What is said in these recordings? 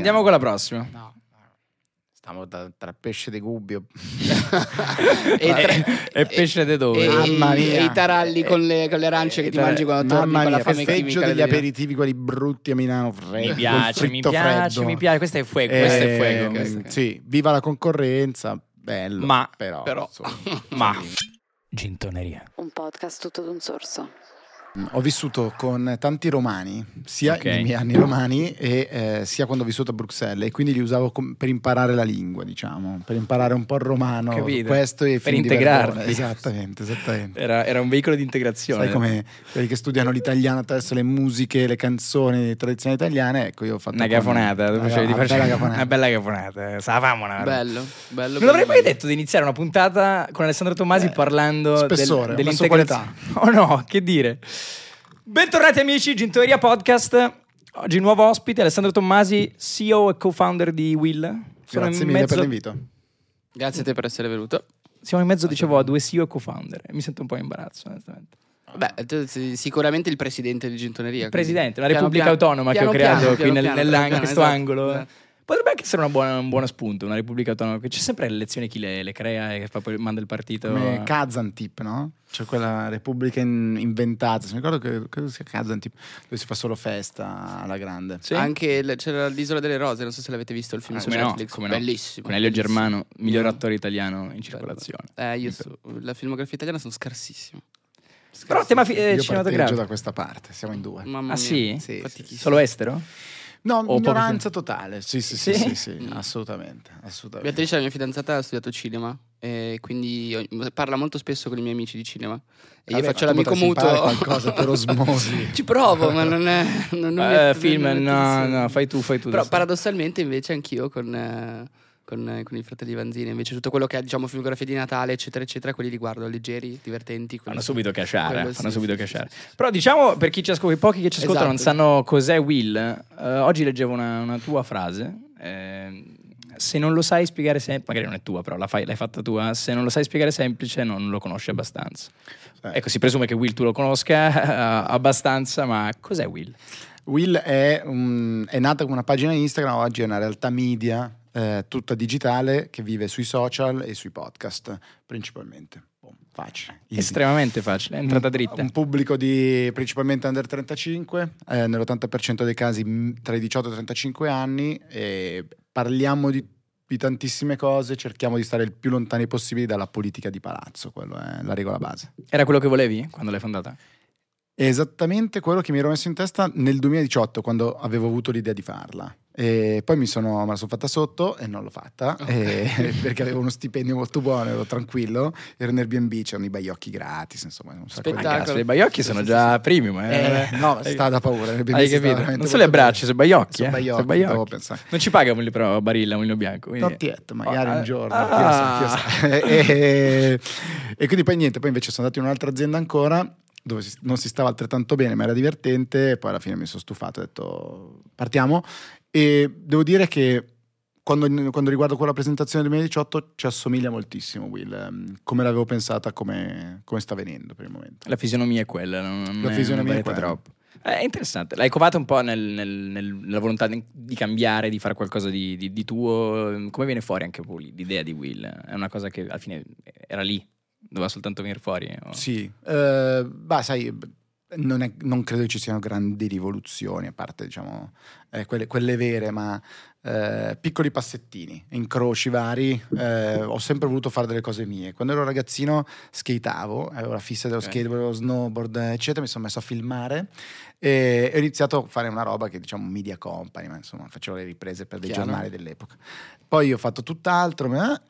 Andiamo con la prossima. No. Stiamo da- tra pesce de gubbio. E, tre- E pesce de dove? e- Mamma e- mia. e i taralli con le, con le arance che ti mangi quando torni Mamma con la mia, fame festeggio chimica degli aperitivi quelli brutti a Milano freddo. Mi piace, mi piace, freddo. mi piace. Questo è fuego, questo è fuego. Ehm, questo è- Sì, viva la concorrenza, bello. Ma- però, però- insomma, Ma Gintoneria. Un podcast tutto d'un sorso. Ho vissuto con tanti romani, sia Ok. nei miei anni romani e eh, sia quando ho vissuto a Bruxelles e quindi li usavo com- per imparare la lingua, diciamo, per imparare un po' il romano, Capito. questo e Per integrarti. Esattamente, esattamente. Era, era un veicolo di integrazione. Sai come quelli che studiano l'italiano attraverso le musiche, le canzoni tradizionali italiane, ecco io ho fatto Una gafonata, una, bella gafonata. una bella. Sapevamo una Bello, bello. Non l'avrei bello, mai bello. detto di iniziare una puntata con Alessandro Tommasi Eh, parlando del, spessore, dell'integrazione. Oh no, che dire. Bentornati amici, Gintoria Podcast. Oggi nuovo ospite, Alessandro Tommasi, CEO e co-founder di Will. Sono Grazie mille mezzo, per l'invito. Grazie a te per essere venuto. Siamo in mezzo, dicevo, a due CEO e co-founder. E mi sento un po' in imbarazzo, onestamente. Beh, sicuramente il presidente di Gintoneria. Presidente, piano repubblica piano- autonoma piano che ho creato piano, qui piano nel, piano, nell'ang- piano, questo esatto, angolo. esatto. Potrebbe anche essere una buona- un buono spunto, una repubblica autonoma. C'è sempre le elezioni chi le, le crea e fa poi manda il partito. Come Kazantip, no? C'è quella repubblica in- inventata, se mi ricordo che credo sia Kazantip, dove si fa solo festa alla grande. Sì? Anche il- c'era l'isola delle rose, non so se l'avete visto il film Ah, su come no, Netflix. come no. Bellissimo. Con Elio. Germano, miglior Mm. attore italiano in circolazione. Eh, io so, la filmografia italiana sono scarsissimo. Però tema fi- eh, cinematografico. da questa parte, siamo in due. Mamma Ah mia. sì? Sì, Fatichissimo. Solo estero? No, pochi ignoranza totale. Sì, sì, sì, Sì? sì, sì, Mm. assolutamente, assolutamente. Beatrice, la mia fidanzata, ha studiato cinema e quindi ogni- parla molto spesso con i miei amici di cinema. E io Vabbè, faccio ma tu l'amico mutuo. qualcosa per osmosi. Ci provo, ma non è. Non, non mi- Eh, non film, mi- no, no, fai tu, fai tu. Però paradossalmente invece anch'io con, eh, con, eh, con i fratelli Vanzini, invece tutto quello che è diciamo filmografia di Natale, eccetera, eccetera, quelli li guardo leggeri, divertenti. Fanno subito cacciare, quello fanno sì, subito sì, cacciare. sì, sì. Però diciamo, per chi ci ascolta, i pochi che ci ascoltano non Esatto. sanno cos'è Will, eh, oggi leggevo una, una tua frase. eh, se non lo sai spiegare semplice, magari non è tua, però la fai- l'hai fatta tua. Se non lo sai spiegare semplice, non lo conosci abbastanza. Eh. Ecco, si presume che Will tu lo conosca eh, abbastanza, ma cos'è Will? Will è, un- è nata come una pagina Instagram, oggi è una realtà media eh, tutta digitale che vive sui social e sui podcast principalmente. Boh, facile. easy. Estremamente facile, è entrata dritta. Un pubblico di principalmente under 35, eh, nell'80% dei casi mh, tra i 18 e i 35 anni, e parliamo di, di tantissime cose, cerchiamo di stare il più lontani possibili dalla politica di palazzo, quello è la regola base. Era quello che volevi quando l'hai fondata? È esattamente quello che mi ero messo in testa nel 2018 quando avevo avuto l'idea di farla. E poi mi sono, me la sono fatta sotto e non l'ho fatta e- perché avevo uno stipendio molto buono, ero tranquillo, ero in Airbnb, c'erano i baiocchi gratis, insomma, un sacco di Spettacolo. I baiocchi sono già premium. Eh. Eh, no, sta da paura. Airbnb Hai capito? Non solo le braccia, sono baiocchi. Sono eh. baiocchi, Sono baiocchi. Non ci paga quelli però Barilla, Mulino Bianco. quindi- yet, magari Oh, un eh, giorno. ah. lo sa. e, e quindi poi niente, poi invece sono andato in un'altra azienda ancora dove si- non si stava altrettanto bene, ma era divertente. E poi alla fine mi sono stufato, ho detto partiamo. E devo dire che quando, quando riguardo quella presentazione del 2018 ci assomiglia moltissimo Will, ehm, come l'avevo pensata, come, come sta venendo per il momento. La fisionomia è quella, non, La è- fisionomia non è quella. troppo. Eh, È interessante, l'hai covata un po' nel- nel- nel- nella volontà di, cambiare, di fare qualcosa di, di- di tuo. Come viene fuori anche l'idea di Will? È una cosa che alla fine era lì, doveva soltanto venire fuori. o- Sì, eh, bah, sai, non, è- non credo che ci siano grandi rivoluzioni, a parte diciamo eh, quelle, quelle vere, ma eh, piccoli passettini, incroci vari. eh, ho sempre voluto fare delle cose mie. Quando ero ragazzino skateavo, avevo la fissa dello Ok. skateboard, dello snowboard, eccetera. Mi sono messo a filmare e ho iniziato a fare una roba che diciamo media company, ma insomma facevo le riprese per dei Chiaro. giornali dell'epoca. Poi ho fatto tutt'altro, ma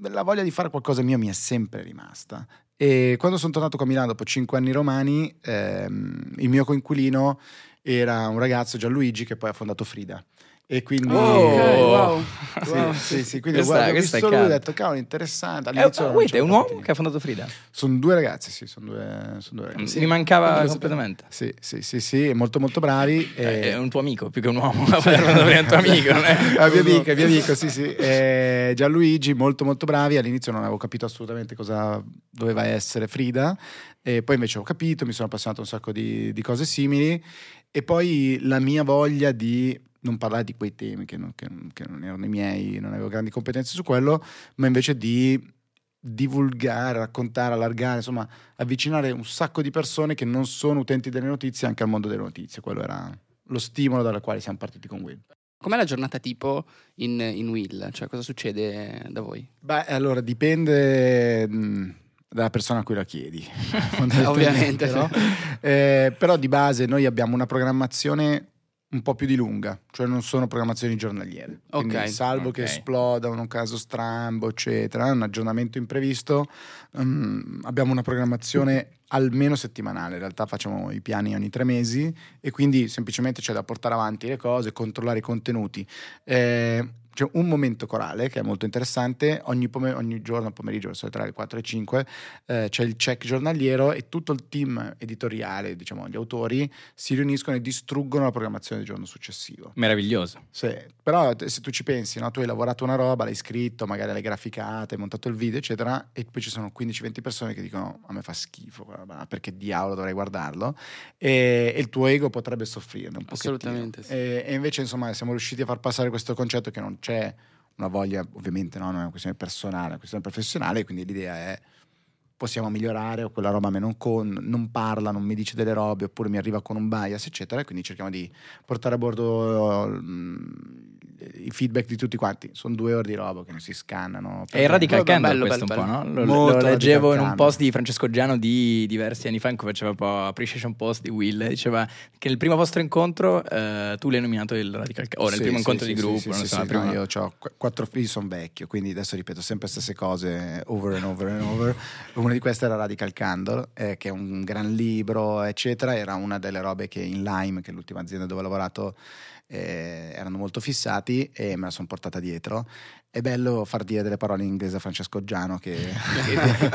la voglia di fare qualcosa mio mi è sempre rimasta. E quando sono tornato qua a Milano dopo cinque anni romani, ehm, il mio coinquilino era un ragazzo, Gianluigi, che poi ha fondato Frida. E quindi... Oh, Ok, wow. Sì, Wow. sì, sì, quindi Questa- guarda, ho questa visto è lui e ho detto, cavolo, interessante. Eh, All'inizio non wait, è un uomo capito. che ha fondato Frida? Sono due ragazzi, sì, sono due, sono due ragazzi. Mi mancava Quindi lo completamente. Sì, sì, sì, sì, molto molto bravi. Eh, e- È un tuo amico più che un uomo. è un tuo amico. è- Ah, mio amico, è mio amico, sì, sì. Eh, Gianluigi, molto, molto bravi. All'inizio non avevo capito assolutamente cosa doveva essere Frida, e poi invece ho capito, mi sono appassionato a un sacco di, di cose simili. E poi la mia voglia di non parlare di quei temi che non, che- che non erano i miei, non avevo grandi competenze su quello, ma invece di divulgare, raccontare, allargare, insomma, avvicinare un sacco di persone che non sono utenti delle notizie anche al mondo delle notizie. Quello era lo stimolo dalla quale siamo partiti con Will. Com'è la giornata tipo in, in Will? Cioè, cosa succede da voi? Beh, allora dipende mh, dalla persona a cui la chiedi. Ovviamente, no? Eh, però di base noi abbiamo una programmazione un po' più di lunga, cioè non sono programmazioni giornaliere. Quindi, Ok, salvo che ok. esploda un caso strambo, eccetera, un aggiornamento imprevisto, mm, abbiamo una programmazione almeno settimanale. In realtà facciamo i piani ogni tre mesi e quindi semplicemente c'è da portare avanti le cose, controllare i contenuti. Eh, c'è un momento corale che è molto interessante, ogni, pome- ogni giorno pomeriggio verso le 3, le 4 e 5 eh, c'è il check giornaliero e tutto il team editoriale, diciamo gli autori, si riuniscono e distruggono la programmazione del giorno successivo. Meraviglioso. Sì, però se tu ci pensi, no? tu hai lavorato una roba, l'hai scritto, magari l'hai graficata, hai montato il video, eccetera, e poi ci sono 15-20 persone che dicono a me fa schifo, perché diavolo dovrei guardarlo, e, e il tuo ego potrebbe soffrirne un po'. Assolutamente, sì. E, e invece, insomma, siamo riusciti a far passare questo concetto che non c'è una voglia, ovviamente, no? non è una questione personale, è una questione professionale, quindi l'idea è possiamo migliorare o quella roba a me non, con, non parla, non mi dice delle robe oppure mi arriva con un bias eccetera e quindi cerchiamo di portare a bordo mm, i feedback di tutti quanti sono due ore di roba che non si scannano È il Radical Bello, Candle bello, questo bello, un po', no? Lo, Molto lo leggevo in un post di Francesco Giano di diversi anni fa in cui faceva un po' appreciation post di Will. Diceva che nel primo vostro incontro eh, tu l'hai nominato il Radical Candle. O nel Sì, primo sì, incontro sì, di sì, gruppo. sì, non sì, so, prima- no, io ho quattro figli, sono vecchio, quindi adesso ripeto sempre le stesse cose over and over and over. Una di queste era Radical Candle, eh, che è un gran libro, eccetera. Era una delle robe che in Lime, che è l'ultima azienda dove ho lavorato, eh, erano molto fissati e me la sono portata dietro. È bello far dire delle parole in inglese a Francesco Giano che,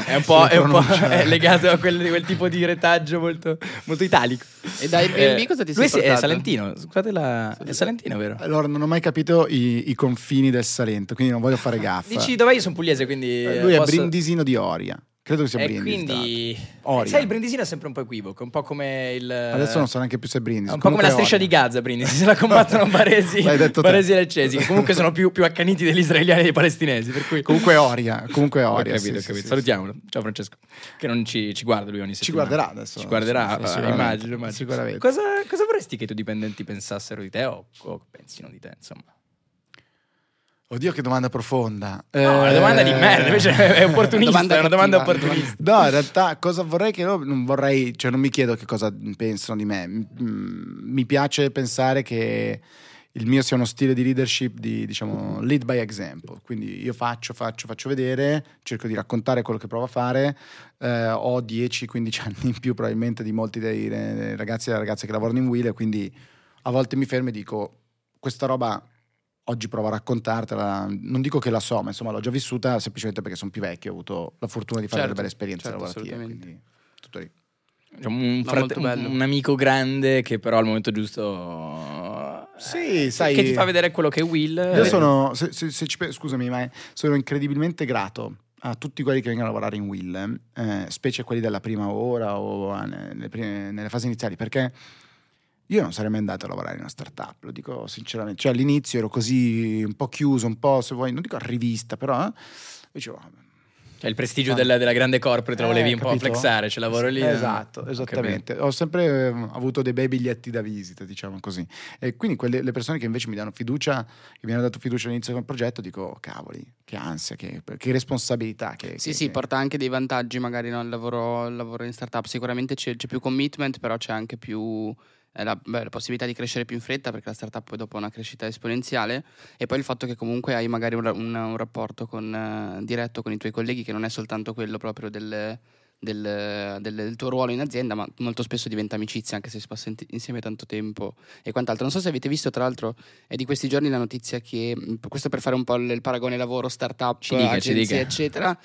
è un po', è un po' è legato a quel, quel tipo di retaggio molto, molto italico. E da Airbnb cosa ti sei lui sì, è portato? salentino. Scusate la... È salentino, vero? Allora, non ho mai capito i, i confini del Salento, quindi non voglio fare gaffa. Dici dov'è? Io sono pugliese, quindi. Eh, Lui è posso- brindisino di Oria. Credo che sia E Brindisi. quindi. Oria. Sai, il brindisino è sempre un po' equivoco, un po' come il. Adesso non so neanche più se è Brindisi. Un po' come la striscia Oria. di Gaza, Brindisi. Se la combattono Baresi. Baresi e Leccesi, che comunque sono più, più accaniti degli israeliani e dei palestinesi. Per cui. Comunque Oria. Comunque Ho Oria. capito, sì, ho capito. sì, Salutiamolo. Ciao Francesco. Che non ci, ci guarda lui ogni Ci settimana. guarderà adesso. Ci guarderà, Sì, eh, sicuramente. immagino, immagino. Sicuramente. Cosa, cosa vorresti che i tuoi dipendenti pensassero di te o, o pensino di te, insomma? Oddio, che domanda profonda. No, una Eh, domanda di merda, invece è opportunista, Domanda è una domanda opportunista. No, in realtà cosa vorrei che loro non vorrei, cioè non mi chiedo che cosa pensano di me. Mi piace pensare che il mio sia uno stile di leadership di, diciamo, lead by example. Quindi io faccio, faccio, faccio vedere, cerco di raccontare quello che provo a fare. Eh, ho 10-15 anni in più probabilmente di molti dei, ragazzi e delle ragazze che lavorano in e quindi a volte mi fermo e dico questa roba oggi provo a raccontartela, non dico che la so, ma insomma l'ho già vissuta semplicemente perché sono più vecchio, ho avuto la fortuna di fare Certo, delle belle esperienze certo, lavorative, quindi tutto lì. Cioè, un, frate- un- un amico grande che però al momento giusto Sì, eh, sai- che ti fa vedere quello che è Will Io Eh, sono, se, se- se ci scusami, ma sono incredibilmente grato a tutti quelli che vengono a lavorare in Will, eh, specie quelli della prima ora o nelle, prime- nelle fasi iniziali, perché io non sarei mai andato a lavorare in una startup, lo dico sinceramente. Cioè all'inizio ero così un po' chiuso, un po' se vuoi, non dico a rivista, però eh, dicevo, cioè il prestigio Ah. della, della grande corporate lo Eh, volevi un po' capito? flexare cioè lavoro lì eh. Esatto, esattamente. Ho sempre eh, avuto dei bei biglietti da visita, diciamo così. E quindi quelle, le persone che invece mi danno fiducia, che mi hanno dato fiducia all'inizio del progetto, dico, "Oh, cavoli, che ansia, che, che responsabilità. Che, Sì, che- sì, che- porta anche dei vantaggi magari no, il, lavoro, il lavoro in startup. Sicuramente c'è, c'è più commitment, però c'è anche più eh, la, beh, la possibilità di crescere più in fretta perché la startup poi dopo ha una crescita esponenziale e poi il fatto che comunque hai magari un, un- un rapporto con, eh, diretto con i tuoi colleghi che non è soltanto quello proprio del, del- del- del tuo ruolo in azienda, ma molto spesso diventa amicizia anche se si passa in- insieme tanto tempo e quant'altro. Non so se avete visto, tra l'altro, è di questi giorni la notizia che, questo per fare un po' il, paragone lavoro, startup, Ci dica, ci agenzie, dica. eccetera.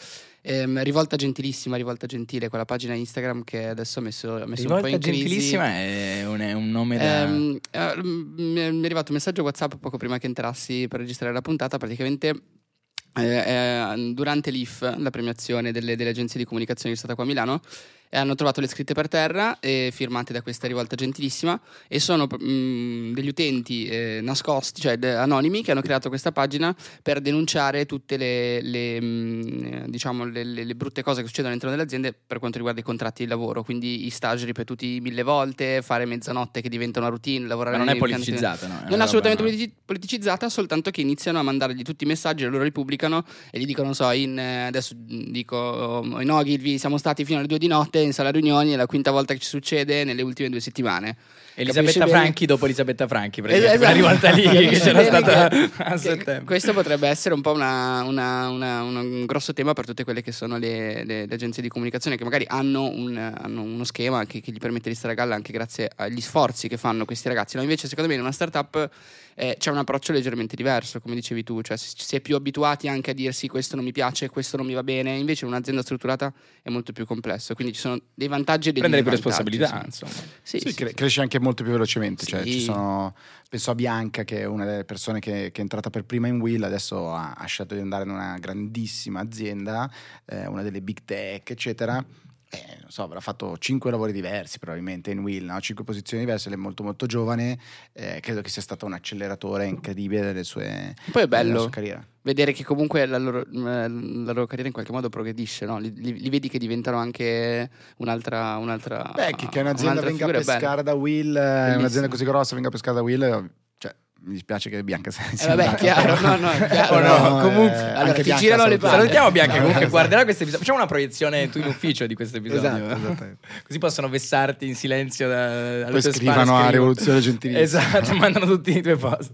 Ehm, rivolta gentilissima, rivolta gentile, quella pagina Instagram che adesso ha messo, ha messo un po' in crisi. gentilissima è un, è un nome da Ehm, eh, mi è arrivato un messaggio WhatsApp poco prima che entrassi per registrare la puntata. Praticamente eh, eh, durante l'IF, la premiazione delle, delle agenzie di comunicazione che è stata qua a Milano, e hanno trovato le scritte per terra eh, firmate da questa rivolta gentilissima e sono mh, degli utenti eh, nascosti, cioè de- anonimi, che hanno creato questa pagina per denunciare tutte le, le, mh, diciamo, le, le- brutte cose che succedono all'interno delle aziende per quanto riguarda i contratti di lavoro, quindi i stage ripetuti mille volte, fare mezzanotte che diventa una routine, lavorare Ma non è politicizzata, no? È non è assolutamente politi- politicizzata, soltanto che iniziano a mandargli tutti i messaggi, loro li pubblicano e gli dicono, non so, in, eh, adesso dico, oh, in Ogilvy siamo stati fino alle due di notte in sala riunioni, è la quinta volta che ci succede nelle ultime due settimane. Elisabetta Capisci bene? Franchi dopo Elisabetta Franchi, praticamente, Esatto. rivolta lì che c'era bene stata a settembre. Questo potrebbe essere un po' una- una- una- un grosso tema per tutte quelle che sono le, le- le agenzie di comunicazione che magari hanno, un- hanno uno schema che, che gli permette di stare a galla anche grazie agli sforzi che fanno questi ragazzi. No, invece, secondo me, in una startup eh, c'è un approccio leggermente diverso, come dicevi tu, cioè si, è più abituati anche a dirsi questo non mi piace, questo non mi va bene. Invece, in un'azienda strutturata è molto più complesso, quindi ci sono dei vantaggi e dei Prendere più responsabilità, sì. insomma. Sì, Sì, cre- cresce anche molto più velocemente. Cioè, sono, penso a Bianca, che è una delle persone che, che è entrata per prima in Will, adesso ha, ha scelto di andare in una grandissima azienda, eh, una delle big tech, eccetera. Eh, non so, avrà fatto cinque lavori diversi probabilmente in Will, no? cinque posizioni diverse, lei è molto molto giovane, eh, credo che sia stato un acceleratore incredibile delle sue, Poi è bello vedere che comunque la loro, eh, la loro carriera in qualche modo progredisce, no? li, li- li vedi che diventano anche un'altra. un'altra Beh, che, che un'azienda venga a pescare da Will, eh, Bellissimo. un'azienda così grossa venga a pescare da Will, mi dispiace che Bianca sia Eh, vabbè, chiaro, no, no, chiaro. No, No, comunque- eh, allora, ti Bianca girano le salutiamo. palle. Salutiamo Bianca comunque Esatto. guarderà questo episodio. Facciamo una proiezione tu in ufficio di questo episodio. Esatto. Così possono vessarti in silenzio da, Poi scrivano a. Rivoluzione Gentilissima. Esatto, mandano tutti i tuoi post.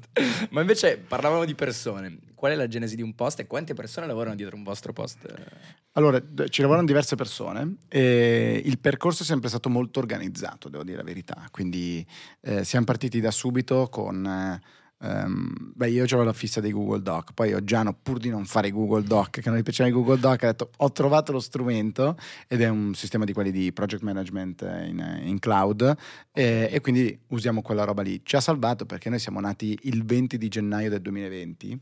Ma invece parlavamo di persone. Qual è la genesi di un post e quante persone lavorano dietro un vostro post? Allora, ci lavorano diverse persone e il percorso è sempre stato molto organizzato, devo dire la verità. Quindi eh, siamo partiti da subito con... eh, ehm, beh, io avevo la fissa dei Google Doc, poi Oggiano, pur di non fare Google Doc, che non gli piaceva i Google Doc, ha detto ho trovato lo strumento ed è un sistema di quelli di project management in, in cloud e, e quindi usiamo quella roba lì. Ci ha salvato perché noi siamo nati il 20 di gennaio del 2020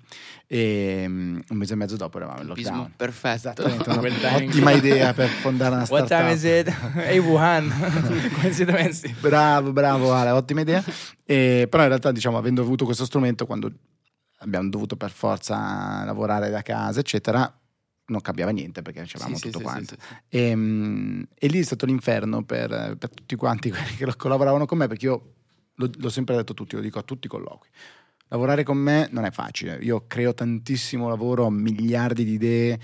e mm, un mese e mezzo dopo eravamo in lockdown. perfetto. Esattamente, ottima idea per fondare una What startup. time is it? Ehi Wuhan? Bravo, bravo Ale, ottima idea. E, però in realtà, diciamo, avendo avuto questo strumento, quando abbiamo dovuto per forza lavorare da casa, eccetera, non cambiava niente perché c'avevamo Sì, tutto sì, quanto. sì. E, mm, e lì è stato l'inferno per, per tutti quanti quelli che collaboravano con me, perché io lo- l'ho sempre detto a tutti, lo dico a tutti i colloqui. Lavorare con me non è facile, io creo tantissimo lavoro, ho miliardi di idee,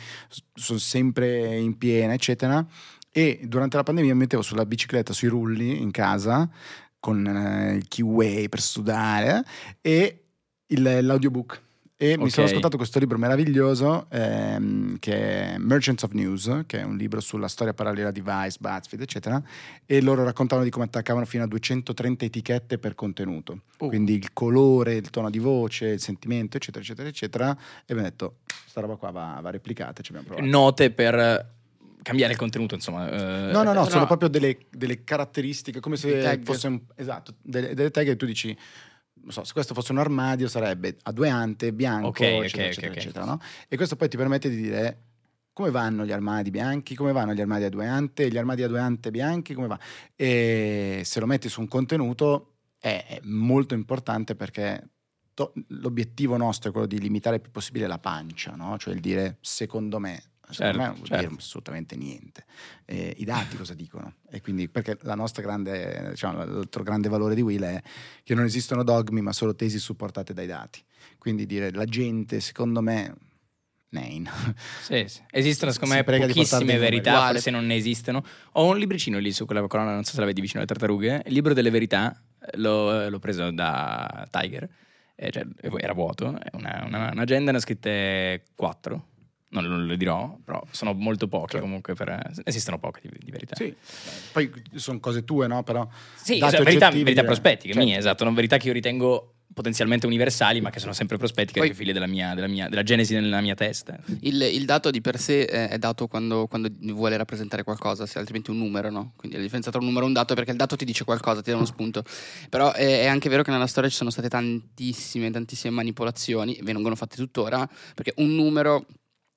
sono sempre in piena, eccetera. E durante la pandemia mi mettevo sulla bicicletta, sui rulli in casa, con eh, il keyway per studiare e il- l'audiobook. E mi Ok. sono ascoltato questo libro meraviglioso ehm, che è Merchants of News, che è un libro sulla storia parallela di Vice, BuzzFeed, eccetera. E loro raccontavano di come attaccavano fino a 230 etichette per contenuto. Uh. Quindi il colore, il tono di voce, il sentimento, eccetera, eccetera, eccetera. E abbiamo detto, sta roba qua va, va replicata, ci abbiamo provato. Note per cambiare il contenuto, insomma. eh, No, no, no, no. sono proprio delle, delle caratteristiche, come se fosse un, esatto, delle, delle tag che tu dici, non so, se questo fosse un armadio sarebbe a due ante, bianco, Ok, eccetera, ok, eccetera, ok, ok. eccetera, no? E questo poi ti permette di dire come vanno gli armadi bianchi, come vanno gli armadi a due ante, gli armadi a due ante bianchi, come va? E se lo metti su un contenuto è, è molto importante perché to- l'obiettivo nostro è quello di limitare il più possibile la pancia, no? Cioè il dire secondo me. Secondo Certo, me non vuol certo. dire assolutamente niente. Eh, I dati cosa dicono? E quindi perché la nostra grande, diciamo, l'altro grande valore di Will è che non esistono dogmi, ma solo tesi supportate dai dati. Quindi dire la gente, secondo me, Nein. Sì, sì. Esistono secondo me pochissime verità, forse non ne esistono. Ho un libricino lì su quella colonna, non so se la vedi vicino alle tartarughe. Il libro delle verità eh, l'ho, l'ho preso da Tiger, eh, cioè, era vuoto, una, una- un'agenda, ne ho scritte quattro. Non, non le dirò, però sono molto poche Certo. comunque. Per, esistono poche di, di verità. Sì. Poi sono cose tue, no? Però Sì, cioè, verità, verità prospettiche, Certo. mie, esatto, non verità che io ritengo potenzialmente universali, ma che sono sempre prospettiche, Poi- che figlie della mia, della mia- della genesi nella mia testa. Il, il dato di per sé è, è dato quando, quando vuole rappresentare qualcosa, se altrimenti un numero, no? Quindi la differenza tra un numero e un dato è perché il dato ti dice qualcosa, ti dà uno spunto. Però è, è anche vero che nella storia ci sono state tantissime, tantissime manipolazioni, e vengono fatte tuttora, perché un numero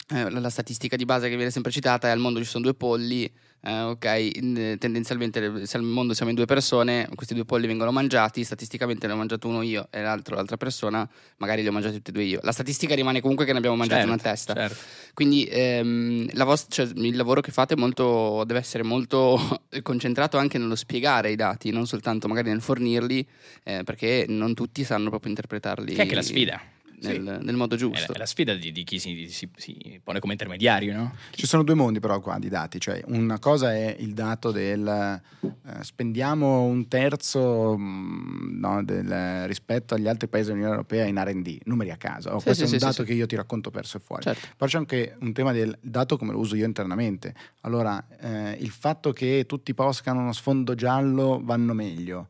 eh, la, la statistica di base che viene sempre citata è al mondo ci sono due polli, eh, ok, in- tendenzialmente se al mondo siamo in due persone, questi due polli vengono mangiati, statisticamente ne ho mangiato uno io e l'altro l'altra persona, magari li ho mangiati tutti e due io. La statistica rimane comunque che ne abbiamo mangiati Certo, una testa. certo. Quindi ehm, la vost- cioè, il lavoro che fate molto, deve essere molto concentrato anche nello spiegare i dati, non soltanto magari nel fornirli, eh, perché non tutti sanno proprio interpretarli. Che è anche la sfida. Nel, nel modo È giusto. la, è la sfida di, di chi si, si- si pone come intermediario, no? Ci sono due mondi però qua di dati, cioè una cosa è il dato del eh, spendiamo un terzo mh, no, del- rispetto agli altri paesi dell'Unione Europea in R&D, numeri a caso. Oh, Sì, questo sì, è un sì, dato sì, che io ti racconto perso e fuori. Certo. Poi c'è anche un tema del dato come lo uso io internamente. Allora, eh, il fatto che tutti i post che hanno uno sfondo giallo vanno meglio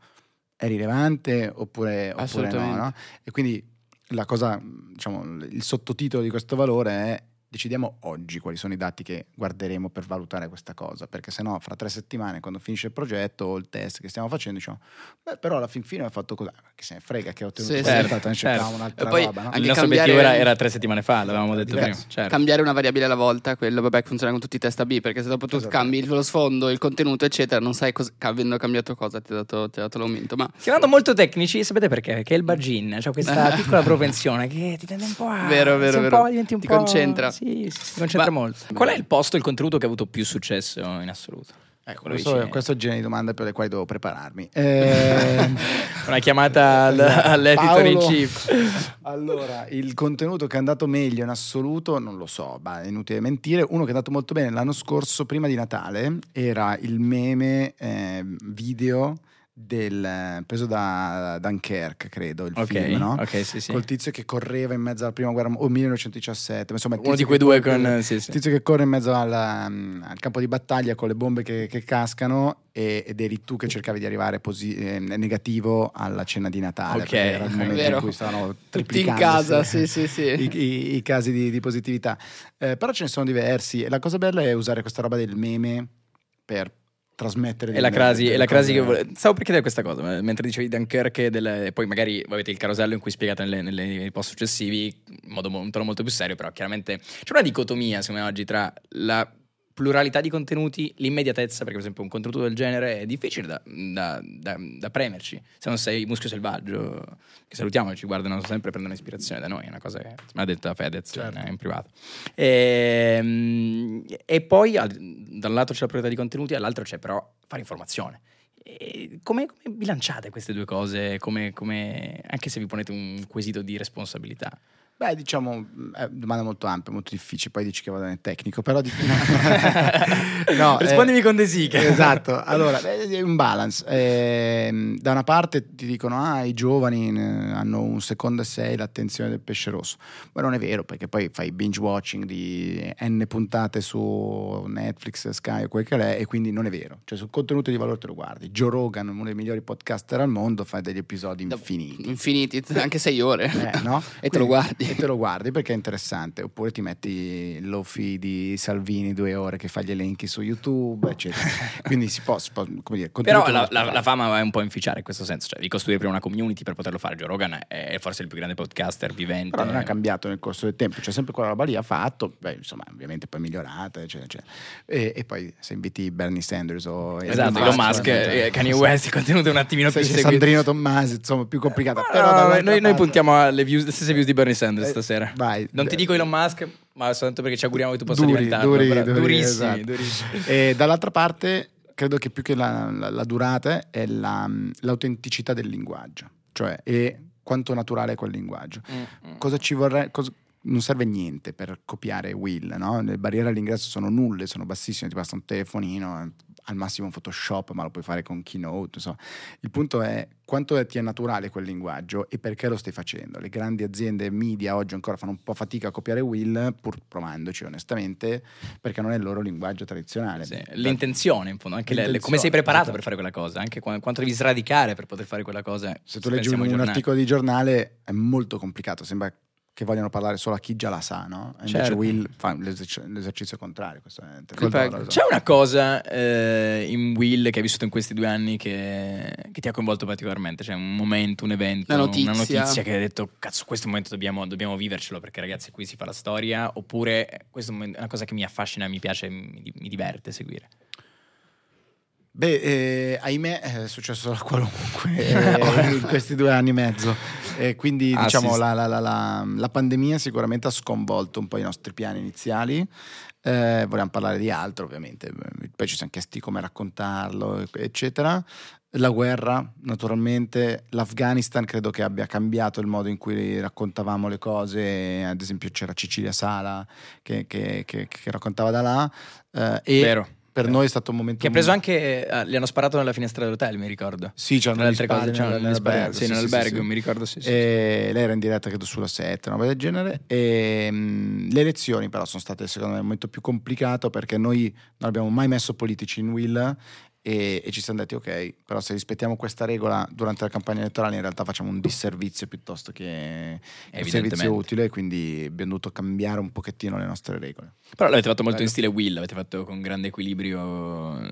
è rilevante oppure, oppure no, no? E quindi la cosa, diciamo, il sottotitolo di questo valore è decidiamo oggi quali sono i dati che guarderemo per valutare questa cosa, perché se no fra tre settimane quando finisce il progetto o il test che stiamo facendo diciamo, beh però alla fin fine ho fatto così, che se ne frega che ho ottenuto Sì, sì. risultato, Certo, cercavamo un'altra E poi roba, no? anche il nostro cambiare- obiettivo era, era tre settimane fa, l'avevamo detto Diverso. prima. Certo. Cambiare una variabile alla volta, quello vabbè che funziona con tutti i test A B, perché se dopo tu Esatto. cambi il- lo sfondo, il contenuto, eccetera, non sai cosa, avendo cambiato cosa ti ha dato, dato l'aumento. Ma Chiamando molto tecnici, sapete perché? Perché è il bagin, c'è questa piccola propensione che ti tende un po' a... Vero, vero, sei un vero. po', diventi un Ti po'... concentra. Sì, sì, si concentra Ma- molto. Qual è il posto, il contenuto che ha avuto più successo in assoluto? Ecco, Quello questo, questo è il genere di domande per le quali devo prepararmi. Eh, Una chiamata al- Esatto. all'editor in chief. Allora, il contenuto che è andato meglio in assoluto, non lo so, ma è inutile mentire. Uno che è andato molto bene l'anno scorso, prima di Natale, era il meme eh, video del, eh, preso da Dunkerque, credo, il Ok, film, no? ok, sì, sì. Col tizio che correva in mezzo alla prima guerra o 1917, ma insomma, il Uno di tizio quei che due corre- con... Sì, sì. il tizio che corre in mezzo alla- mm, al campo di battaglia con le bombe che, che cascano e- ed eri tu che cercavi di arrivare posi- eh, negativo alla cena di Natale. Ok, perché era il momento vero. in cui stavano tutti in casa, sì, sì, sì. I, i- i casi di, di positività. Eh, però ce ne sono diversi e la cosa bella è usare questa roba del meme per trasmettere E la delle- crasi, delle e la crasi che vole- Stavo per chiedere questa cosa, mentre dicevi Dunkerque, del- poi magari avete il carosello in cui spiegate nelle- nelle- nei post successivi, in modo mo- un tono molto più serio, però chiaramente c'è una dicotomia, secondo me, oggi tra la pluralità di contenuti, l'immediatezza, perché per esempio un contenuto del genere è difficile da, da- da- da premerci, se non sei muschio selvaggio, che salutiamo, ci guardano sempre, prendono ispirazione da noi, è una cosa che mi ha detto Fedez Certo. in privato. Ehm, E, poi da un lato c'è la priorità di contenuti, dall'altro c'è però fare informazione. E come, come bilanciate queste due cose? Come, come- anche se vi ponete un quesito di responsabilità. Beh, diciamo, è domanda molto ampia, molto difficile, poi dici che vado nel tecnico, però... di- No, Rispondimi eh, con De Sica. Esatto, allora, è un balance. Ehm, da una parte ti dicono, ah, i giovani eh, hanno un secondo e sei l'attenzione del pesce rosso, ma non è vero, perché poi fai binge watching di N puntate su Netflix, Sky o quel che è, e quindi non è vero. Cioè, sul contenuto di valore te lo guardi. Joe Rogan, uno dei migliori podcaster al mondo, fa degli episodi infiniti. Infiniti, anche sei ore. Eh, no? e te lo Quindi- guardi. E te lo guardi perché è interessante. Oppure ti metti lofi di Salvini due ore che fa gli elenchi su YouTube, eccetera. Quindi si può, si può, come dire, Però la, la- la fama va un po' a inficiare in questo senso, cioè di costruire prima una community per poterlo fare. Joe Rogan è forse il più grande podcaster vivente. Però non è cambiato nel corso del tempo, cioè sempre quella roba lì ha fatto, beh, insomma, ovviamente poi migliorata, eccetera, eccetera. E, e poi se inviti Bernie Sanders o Esatto, Elon Musk, eh, Kanye West, il contenuto è un attimino più se c'è inseguito. Sandrino Tommasi, insomma, più complicata. No, Però no, noi, noi puntiamo alle views, le stesse views di Bernie Sanders Eh, stasera. vai. Non ti dico Elon Musk, ma soltanto perché ci auguriamo che tu possa Duri, diventarlo. duri, duri, durissimi, esatto. durissimi. E dall'altra parte, credo che più che la, la- la durata è la- l'autenticità del linguaggio, cioè e quanto naturale è quel linguaggio. Mm, Cosa ci vorrei... cosa- non serve niente per copiare Will, no? Le barriere all'ingresso sono nulle, sono bassissime, ti basta un telefonino, al massimo un Photoshop, ma lo puoi fare con Keynote. insomma. Il punto è quanto ti è naturale quel linguaggio e perché lo stai facendo. Le grandi aziende media oggi ancora fanno un po' fatica a copiare Will, pur provandoci onestamente, perché non è il loro linguaggio tradizionale. Sì, l'intenzione, in fondo, anche le- come sei preparato esatto. per fare quella cosa, anche qua- quanto devi sradicare per poter fare quella cosa. Se tu leggi un, un articolo di giornale è molto complicato, sembra che vogliono parlare solo a chi già la sa, no? E invece Certo. Will fa l'eserc- l'esercizio contrario. C'è una cosa eh, in Will che hai vissuto in questi due anni che, che ti ha coinvolto particolarmente? C'è un momento, un evento, Una notizia. notizia che hai detto, cazzo, questo momento dobbiamo, dobbiamo vivercelo perché ragazzi qui si fa la storia, oppure eh, questo è una cosa che mi affascina, mi piace, mi, mi diverte seguire. Beh, eh, ahimè, è successo la qualunque eh, in questi due anni e mezzo. E quindi, Ah, diciamo, sì. la, la- la- la- la pandemia sicuramente ha sconvolto un po' i nostri piani iniziali. Eh, volevamo parlare di altro, ovviamente. Poi ci siamo chiesti come raccontarlo, eccetera. La guerra, naturalmente. L'Afghanistan credo che abbia cambiato il modo in cui raccontavamo le cose. Ad esempio, c'era Cecilia Sala che, che- che- che raccontava da là. Eh, e Vero. Per noi è stato un momento. Che ha preso anche, eh, gli hanno sparato nella finestra dell'hotel, mi ricordo. Sì, c'erano le altre cose, c'erano nell'albergo, sì, sì, nell'albergo, sì, mi ricordo, sì, sì. E lei era in diretta credo sulla 7, una roba del genere. E, mh, le elezioni però sono state secondo me il momento più complicato perché noi non abbiamo mai messo politici in will e, e ci siamo detti ok, però se rispettiamo questa regola durante la campagna elettorale in realtà facciamo un disservizio piuttosto che un servizio utile, quindi abbiamo dovuto cambiare un pochettino le nostre regole. Però l'avete fatto molto Bello. in stile Will, l'avete fatto con grande equilibrio.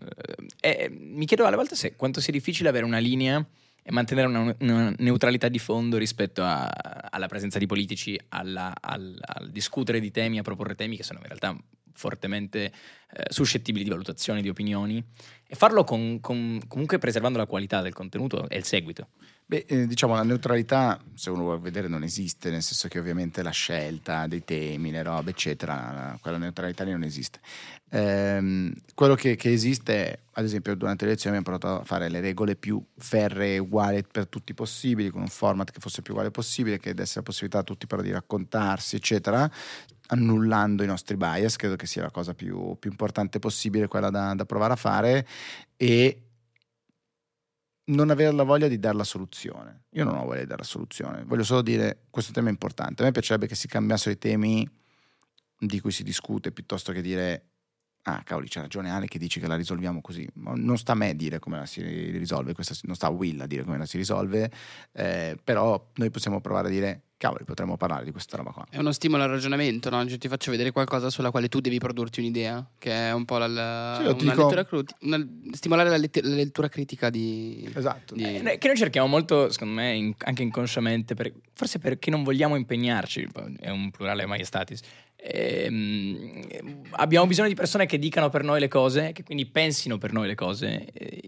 E mi chiedo alle volte se quanto sia difficile avere una linea e mantenere una, una neutralità di fondo rispetto a- alla presenza di politici, alla- al, al discutere di temi, a proporre temi che sono in realtà fortemente eh, suscettibili di valutazioni, di opinioni, e farlo con- con- comunque preservando la qualità del contenuto e il seguito. Beh, eh, diciamo la neutralità, se uno vuole vedere, non esiste, nel senso che ovviamente la scelta dei temi, le robe, eccetera, la- quella neutralità lì non esiste. Ehm, quello che, che esiste, ad esempio, durante le elezioni abbiamo provato a fare le regole più ferree, uguali per tutti possibili, con un format che fosse più uguale possibile, che desse la possibilità a tutti però di raccontarsi, eccetera, annullando i nostri bias, credo che sia la cosa più, più importante possibile, quella da, da provare a fare, e non avere la voglia di dare la soluzione. Io non ho voglia di dare la soluzione, voglio solo dire questo tema è importante. A me piacerebbe che si cambiassero i temi di cui si discute piuttosto che dire ah cavoli c'ha ragione Ale che dici che la risolviamo così. Non sta a me dire come la si risolve, questa, non sta a Will a dire come la si risolve, eh, però noi possiamo provare a dire cavoli potremmo parlare di questa roba qua. È uno stimolo al ragionamento, no? Cioè, ti faccio vedere qualcosa sulla quale tu devi produrti un'idea, che è un po' la, la- Sì, una dico- lettura cru- una- stimolare la, let- la lettura critica di... Esatto. di- Eh, noi- che noi cerchiamo molto, secondo me, in- anche inconsciamente, per- forse perché non vogliamo impegnarci, è un plurale maiestatis. Ehm, abbiamo bisogno di persone che dicano per noi le cose, che quindi pensino per noi le cose. E,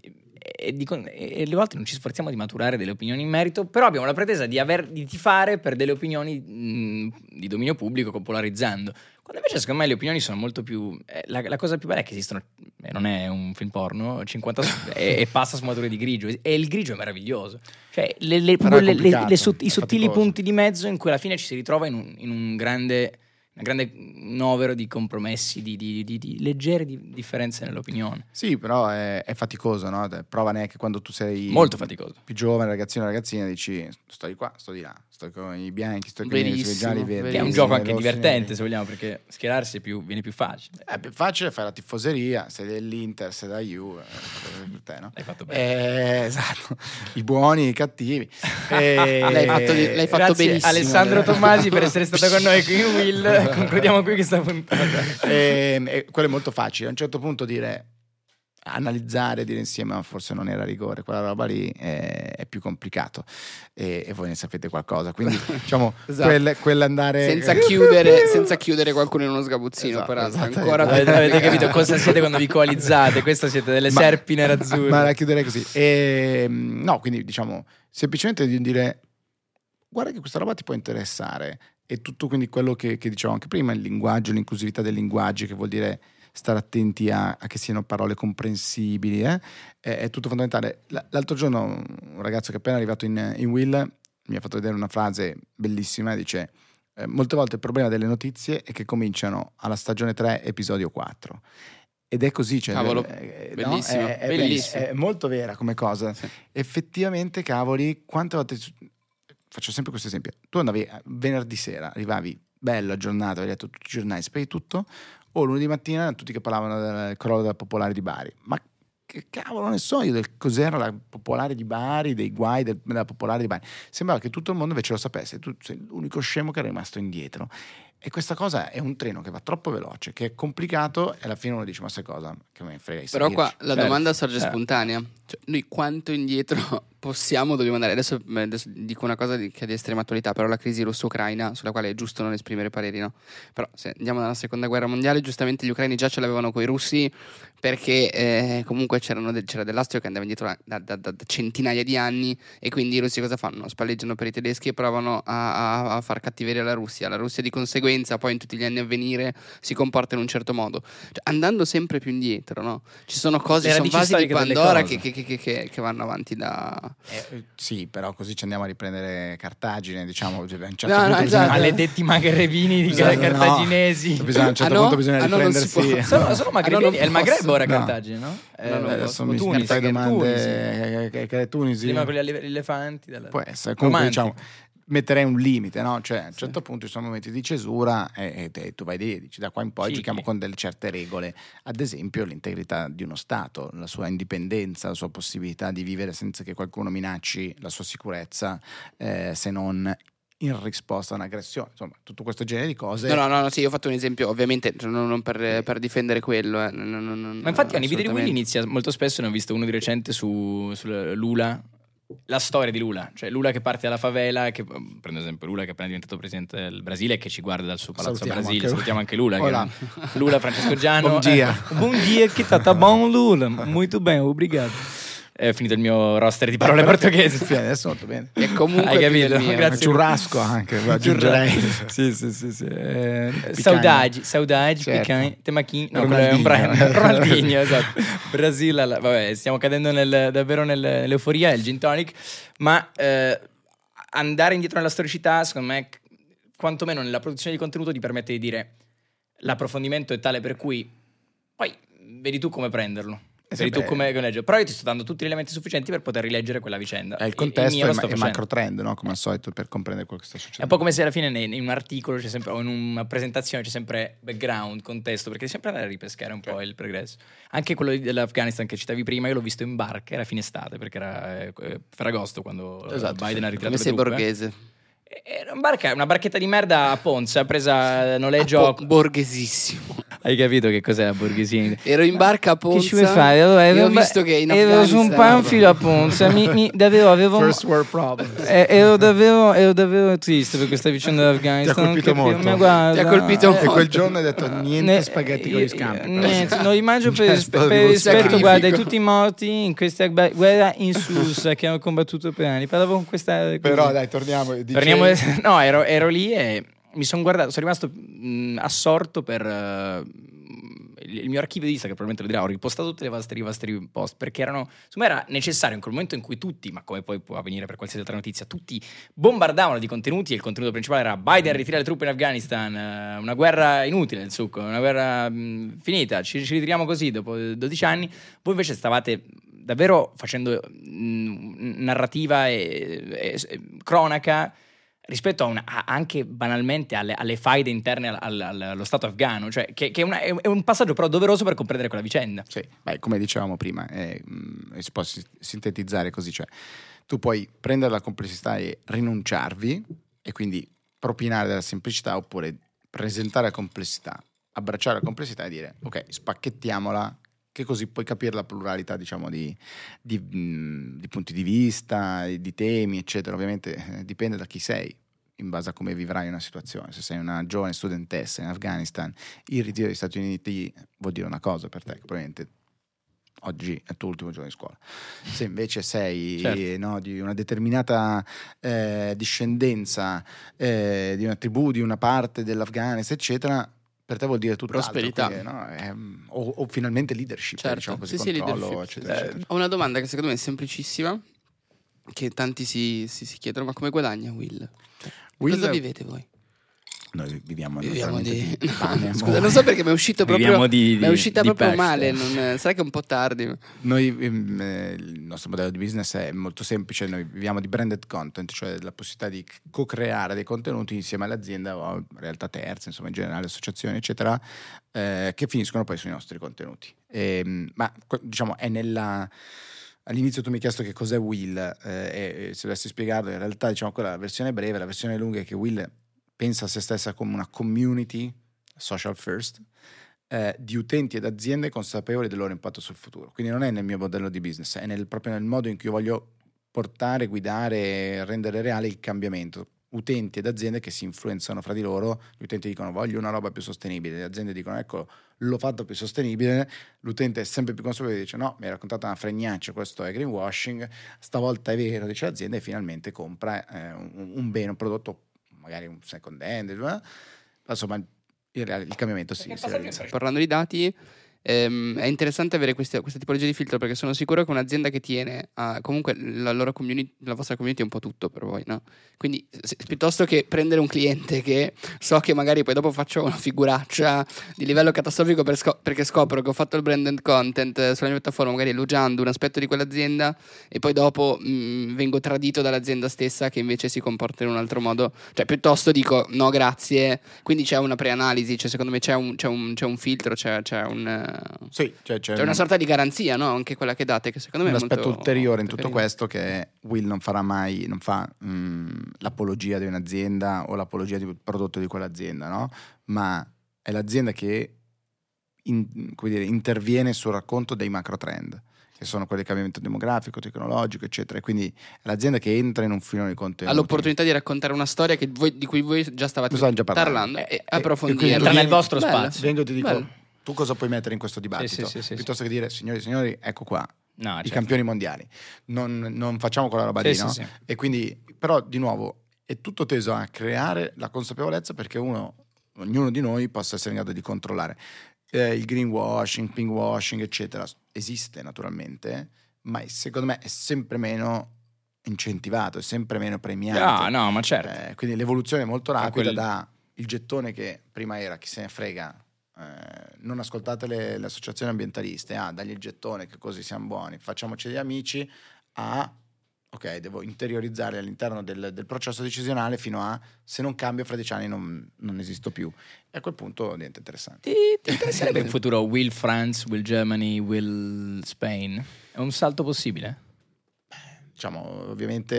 e dico- e alle volte non ci sforziamo di maturare delle opinioni in merito, però abbiamo la pretesa di, aver, di tifare per delle opinioni mh, di dominio pubblico, popolarizzando. Quando invece secondo me le opinioni sono molto più... eh, la, la cosa più bella è che esistono, eh, non è un film porno, 50 s- e, e passa sfumature di grigio, e il grigio è meraviglioso. Cioè le, le- le- le- le i sottili punti di mezzo in cui alla fine ci si ritrova in un, in un grande... Un grande novero di compromessi, di, di- di- di leggere di- differenze nell'opinione. Sì, però è, è faticoso, no? Prova neanche quando tu sei Molto faticoso. più giovane, ragazzino o ragazzina, dici sto di qua, sto di là, sto con i bianchi, sto con i gialli, i verdi. Che è un gioco anche rossi, divertente, se vogliamo, perché schierarsi è più- viene più facile. È più facile fare la tifoseria, sei dell'Inter, sei da Juve, eh, per te, no? L'hai fatto bene. Eh, esatto, i buoni, i cattivi. Eh, L'hai fatto l'hai fatto benissimo. Alessandro Tommasi per essere stato con noi qui in Will. Concludiamo qui questa puntata. e, e quello è molto facile. A un certo punto dire analizzare, dire insieme, ma forse non era rigore, quella roba lì è, è più complicato e, e voi ne sapete qualcosa. Quindi, diciamo, Esatto. quel- quell'andare Senza chiudere, senza chiudere qualcuno in uno sgabuzzino, Esatto, peraltro. esatto. Ancora più Avete, avete capito cosa siete quando vi coalizzate? Questo siete delle Ma- serpi nerazzurre. Ma la chiuderei così. E, mm, no, quindi diciamo semplicemente di dire guarda che questa roba ti può interessare e tutto quindi quello che, che dicevo anche prima, il linguaggio, l'inclusività del linguaggio, che vuol dire stare attenti a, a che siano parole comprensibili, eh, è, è tutto fondamentale. L'altro giorno un ragazzo che è appena arrivato in, in Will mi ha fatto vedere una frase bellissima, dice eh, molte volte il problema delle notizie è che cominciano alla stagione 3, episodio 4. Ed è così, cioè, Cavolo, eh, no? bellissimo, È, è bellissimo. è molto vera come cosa. Sì. Effettivamente, cavoli, quante volte. Faccio sempre questo esempio. Tu andavi eh, venerdì sera, arrivavi bello aggiornato, avevi letto tutti i giornali, sapevi tutto, o lunedì mattina tutti che parlavano del crollo della popolare di Bari. Ma che che cavolo ne so io del cos'era la popolare di Bari, dei guai del- della popolare di Bari. Sembrava che tutto il mondo invece lo sapesse, tu sei l'unico scemo che era rimasto indietro. E questa cosa è un treno che va troppo veloce, che è complicato e alla fine uno dice ma sai cosa, che me ne frega Però qua salirci." la Certo, domanda sorge certo. spontanea. Cioè, noi quanto indietro possiamo, dobbiamo andare? Adesso, adesso dico una cosa che è di estrema attualità, però la crisi russo-ucraina, sulla quale è giusto non esprimere pareri, no? Però se andiamo dalla seconda guerra mondiale, giustamente gli ucraini già ce l'avevano con i russi, perché eh, comunque c'erano del- c'era dell'astio che andava indietro da, da- da- da centinaia di anni e quindi i russi cosa fanno? Spalleggiano per i tedeschi e provano a, a- a far cattiveria alla Russia. La Russia di conseguenza poi in tutti gli anni a venire si comporta in un certo modo. Cioè, andando sempre più indietro, no? Ci sono cose, sono vasi di Pandora che, che- che- che- che vanno avanti da... Eh, sì, però così ci andiamo a riprendere Cartagine, diciamo, cioè, a un certo No, no, esatto. bisogna- Maledetti magrebini di no, cartaginesi. bisogna- a un certo Ah, no? punto bisogna Ah, no, non si riprendersi. può. Sono, sono Ah, no, magrebini. non è il Maghreb ora No. Cartagine, no? Eh, No, no, eh, Adesso mi, Tunisi, mi fai che è domande Tunisi. che, che, che è Tunisi. Prima con gli ele- elefanti. Può essere, comunque Romantico. diciamo, metterei un limite, no? Cioè, a un certo punto ci sono momenti di cesura e, e- e tu vai lì e dici da qua in poi Sì, giochiamo sì. con delle certe regole, ad esempio l'integrità di uno Stato, la sua indipendenza, la sua possibilità di vivere senza che qualcuno minacci la sua sicurezza, eh, se non in risposta a un'aggressione, insomma, tutto questo genere di cose. No, no, no, no, sì, io ho fatto un esempio, ovviamente, cioè, non, non per, per difendere quello. eh, non- non- Ma infatti ogni video di Willy inizia molto spesso, ne ho visto uno di recente su, su Lula. La storia di Lula, cioè Lula che parte dalla favela, che, prendo esempio Lula che è appena diventato presidente del Brasile e che ci guarda dal suo palazzo a Salutiamo Brasile, anche- salutiamo anche Lula. Olá. Che, Lula, Francesco Giano. Bom dia. Eh, bom dia, che tá, tá bom Lula, muito bem, obrigado. È finito il mio roster di parole portoghesi. Sì, adesso molto bene. E comunque Hai capito? mio. Grazie. Churrasco anche, aggiungerei. sì, sì, sì, sì. Eh, saudade, saudade, Certo. picanha, temachin, no, quello è un Ronaldinho. brand, Ronaldinho, esatto. Brasile, alla- vabbè, stiamo cadendo nel- davvero nel- nell'euforia, il gin tonic, ma eh, andare indietro nella storicità, secondo me, quantomeno nella produzione di contenuto ti permette di dire l'approfondimento è tale per cui poi vedi tu come prenderlo. Sempre- tu come leggere. Però io ti sto dando tutti gli elementi sufficienti per poter rileggere quella vicenda. È il contesto e lo ma- facendo. macro trend, no? come al solito, per comprendere quello che sta È un succedendo. po' come se alla fine nei- in un articolo c'è sempre, o in una presentazione c'è sempre background, contesto, perché devi sempre andare a ripescare un po' il progresso. Anche quello dell'Afghanistan che citavi prima, io l'ho visto in barca, era fine estate, perché era eh, Ferragosto quando Esatto, Biden sì. ha ritirato Come sei borghese. Era una, barca, una barchetta di merda a Ponza, presa a noleggio. Ah, po- borghesissimo. Hai capito che cos'è la borghesia? Ero in barca a Ponza. Che ci vuoi fare? Allora, e ero ba- visto che in ero su un panfilo a Ponza, mi, mi- davvero avevo... First world problems. Eh, ero, davvero, ero davvero triste per questa vicenda dell'Afghanistan. Ti ha colpito molto? ma guarda, Ti ha colpito eh, molto. E quel giorno hai detto niente ne- spaghetti con gli scampi. Niente, non li mangio per, per rispetto, guarda, tutti i morti in questa guerra insulsa che hanno combattuto per anni. Parlavo con questa... Però dai, torniamo. dicevi- Torniamo, no, ero, ero lì e mi sono guardato, sono rimasto mh, assorto per eh, il mio archivio di Instagram, probabilmente lo dirà, ho ripostato tutti i vostri, i vostri post perché erano, me era necessario in quel momento in cui tutti, ma come poi può avvenire per qualsiasi altra notizia, tutti bombardavano di contenuti e il contenuto principale era Biden ritira le truppe in Afghanistan, eh, una guerra inutile il succo, una guerra mh, finita, ci, ci ritiriamo così dopo 12 anni, voi invece stavate davvero facendo narrativa e, e- e cronaca rispetto a una- a- anche banalmente alle, alle faide interne al- al- allo Stato afghano, cioè che, che una- è un- passaggio però doveroso per comprendere quella vicenda. Sì, beh, come dicevamo prima, eh, si può si- sintetizzare così, cioè tu puoi prendere la complessità e rinunciarvi e quindi propinare della semplicità oppure presentare la complessità, abbracciare la complessità e dire ok, spacchettiamola che così puoi capire la pluralità diciamo di, di, di punti di vista, di, di temi eccetera, ovviamente eh, dipende da chi sei in base a come vivrai una situazione, se sei una giovane studentessa in Afghanistan il ritiro degli Stati Uniti vuol dire una cosa per te, che probabilmente oggi è il tuo ultimo giorno di scuola. Se invece sei Certo. no, di una determinata eh, discendenza, eh, di una tribù, di una parte dell'Afghanistan, eccetera, per te vuol dire tutto Prosperità. o, o finalmente leadership, Certo. diciamo così, Sì, sì, leadership, eccetera, eccetera. Ho una domanda che secondo me è semplicissima, che tanti si, si- si chiedono, ma come guadagna Will? Will- Cosa vivete voi? Noi viviamo, Viviamo di... di pane. Scusa, non so perché mi è uscito proprio, di- mi è di- uscita di proprio male. Non, sarà che è un po' tardi. Noi, ehm, eh, il nostro modello di business è molto semplice, noi viviamo di branded content, cioè la possibilità di co-creare dei contenuti insieme all'azienda o realtà terze, insomma in generale associazioni eccetera, eh, che finiscono poi sui nostri contenuti. Ehm, ma diciamo è nella... All'inizio tu mi hai chiesto che cos'è Will eh, e se dovessi spiegarlo, in realtà diciamo quella la versione breve, la versione lunga è che Will pensa a se stessa come una community, social first, eh, di utenti ed aziende consapevoli del loro impatto sul futuro. Quindi non è nel mio modello di business, è nel- proprio nel modo in cui io voglio portare, guidare, rendere reale il cambiamento. Utenti ed aziende che si influenzano fra di loro, gli utenti dicono voglio una roba più sostenibile, le aziende dicono ecco l'ho fatto più sostenibile, l'utente è sempre più consapevole e dice no, mi hai raccontato una fregnaccia, questo è greenwashing, stavolta è vero, dice l'azienda e finalmente compra eh, un, un bene, un prodotto, magari un second hand, eh, insomma il, il cambiamento si, si realizza. Parlando di dati, ehm, è interessante avere queste- questa tipologia di filtro perché sono sicuro che un'azienda che tiene a, comunque la loro community, la vostra community è un po' tutto per voi, no? Quindi se- piuttosto che prendere un cliente che so che magari poi dopo faccio una figuraccia di livello catastrofico per sco- perché scopro che ho fatto il branded content eh, sulla mia piattaforma, magari elogiando un aspetto di quell'azienda e poi dopo mh, vengo tradito dall'azienda stessa che invece si comporta in un altro modo. Cioè, piuttosto dico no, grazie. Quindi c'è una preanalisi, cioè secondo me c'è un, c'è un- c'è un filtro, c'è, c'è un, Sì, cioè, c'è c'è una sorta di garanzia, no? Anche quella che date, che secondo me un è molto- aspetto ulteriore in molto tutto carino. questo che Will non farà mai non fa mh, l'apologia di un'azienda o l'apologia del prodotto di quell'azienda, no? Ma è l'azienda che in- come dire, interviene sul racconto dei macro trend, che sono quelli del cambiamento demografico, tecnologico, eccetera. E quindi è l'azienda che entra in un filone di contenuti. Ha l'opportunità di raccontare una storia che voi- di cui voi già stavate già parlando. parlando Eh, e eh, approfondire. e quindi Entra nel vostro Bello. spazio. Vengo ti dico, Bello. Tu cosa puoi mettere in questo dibattito? Sì, sì, sì, Piuttosto che dire, signori e signori, ecco qua, No, i certo. campioni mondiali. Non, non facciamo quella roba lì, no? E quindi, però, di nuovo, è tutto teso a creare la consapevolezza perché uno, ognuno di noi possa essere in grado di controllare. Eh, il greenwashing, pinkwashing, eccetera, esiste naturalmente, ma secondo me è sempre meno incentivato, è sempre meno premiato. Ah, no, ma certo. Eh, quindi l'evoluzione è molto rapida quel- da il gettone che prima era chi se ne frega, eh, non ascoltate le, le associazioni ambientaliste, ah, dagli il gettone che così siamo buoni, facciamoci degli amici, a ok, devo interiorizzare all'interno del, del processo decisionale fino a se non cambio fra dieci anni non, non esisto più. E a quel punto diventa interessante. Ti, ti interesserebbe in futuro Will France, Will Germany, Will Spain? È un salto possibile? Diciamo, ovviamente...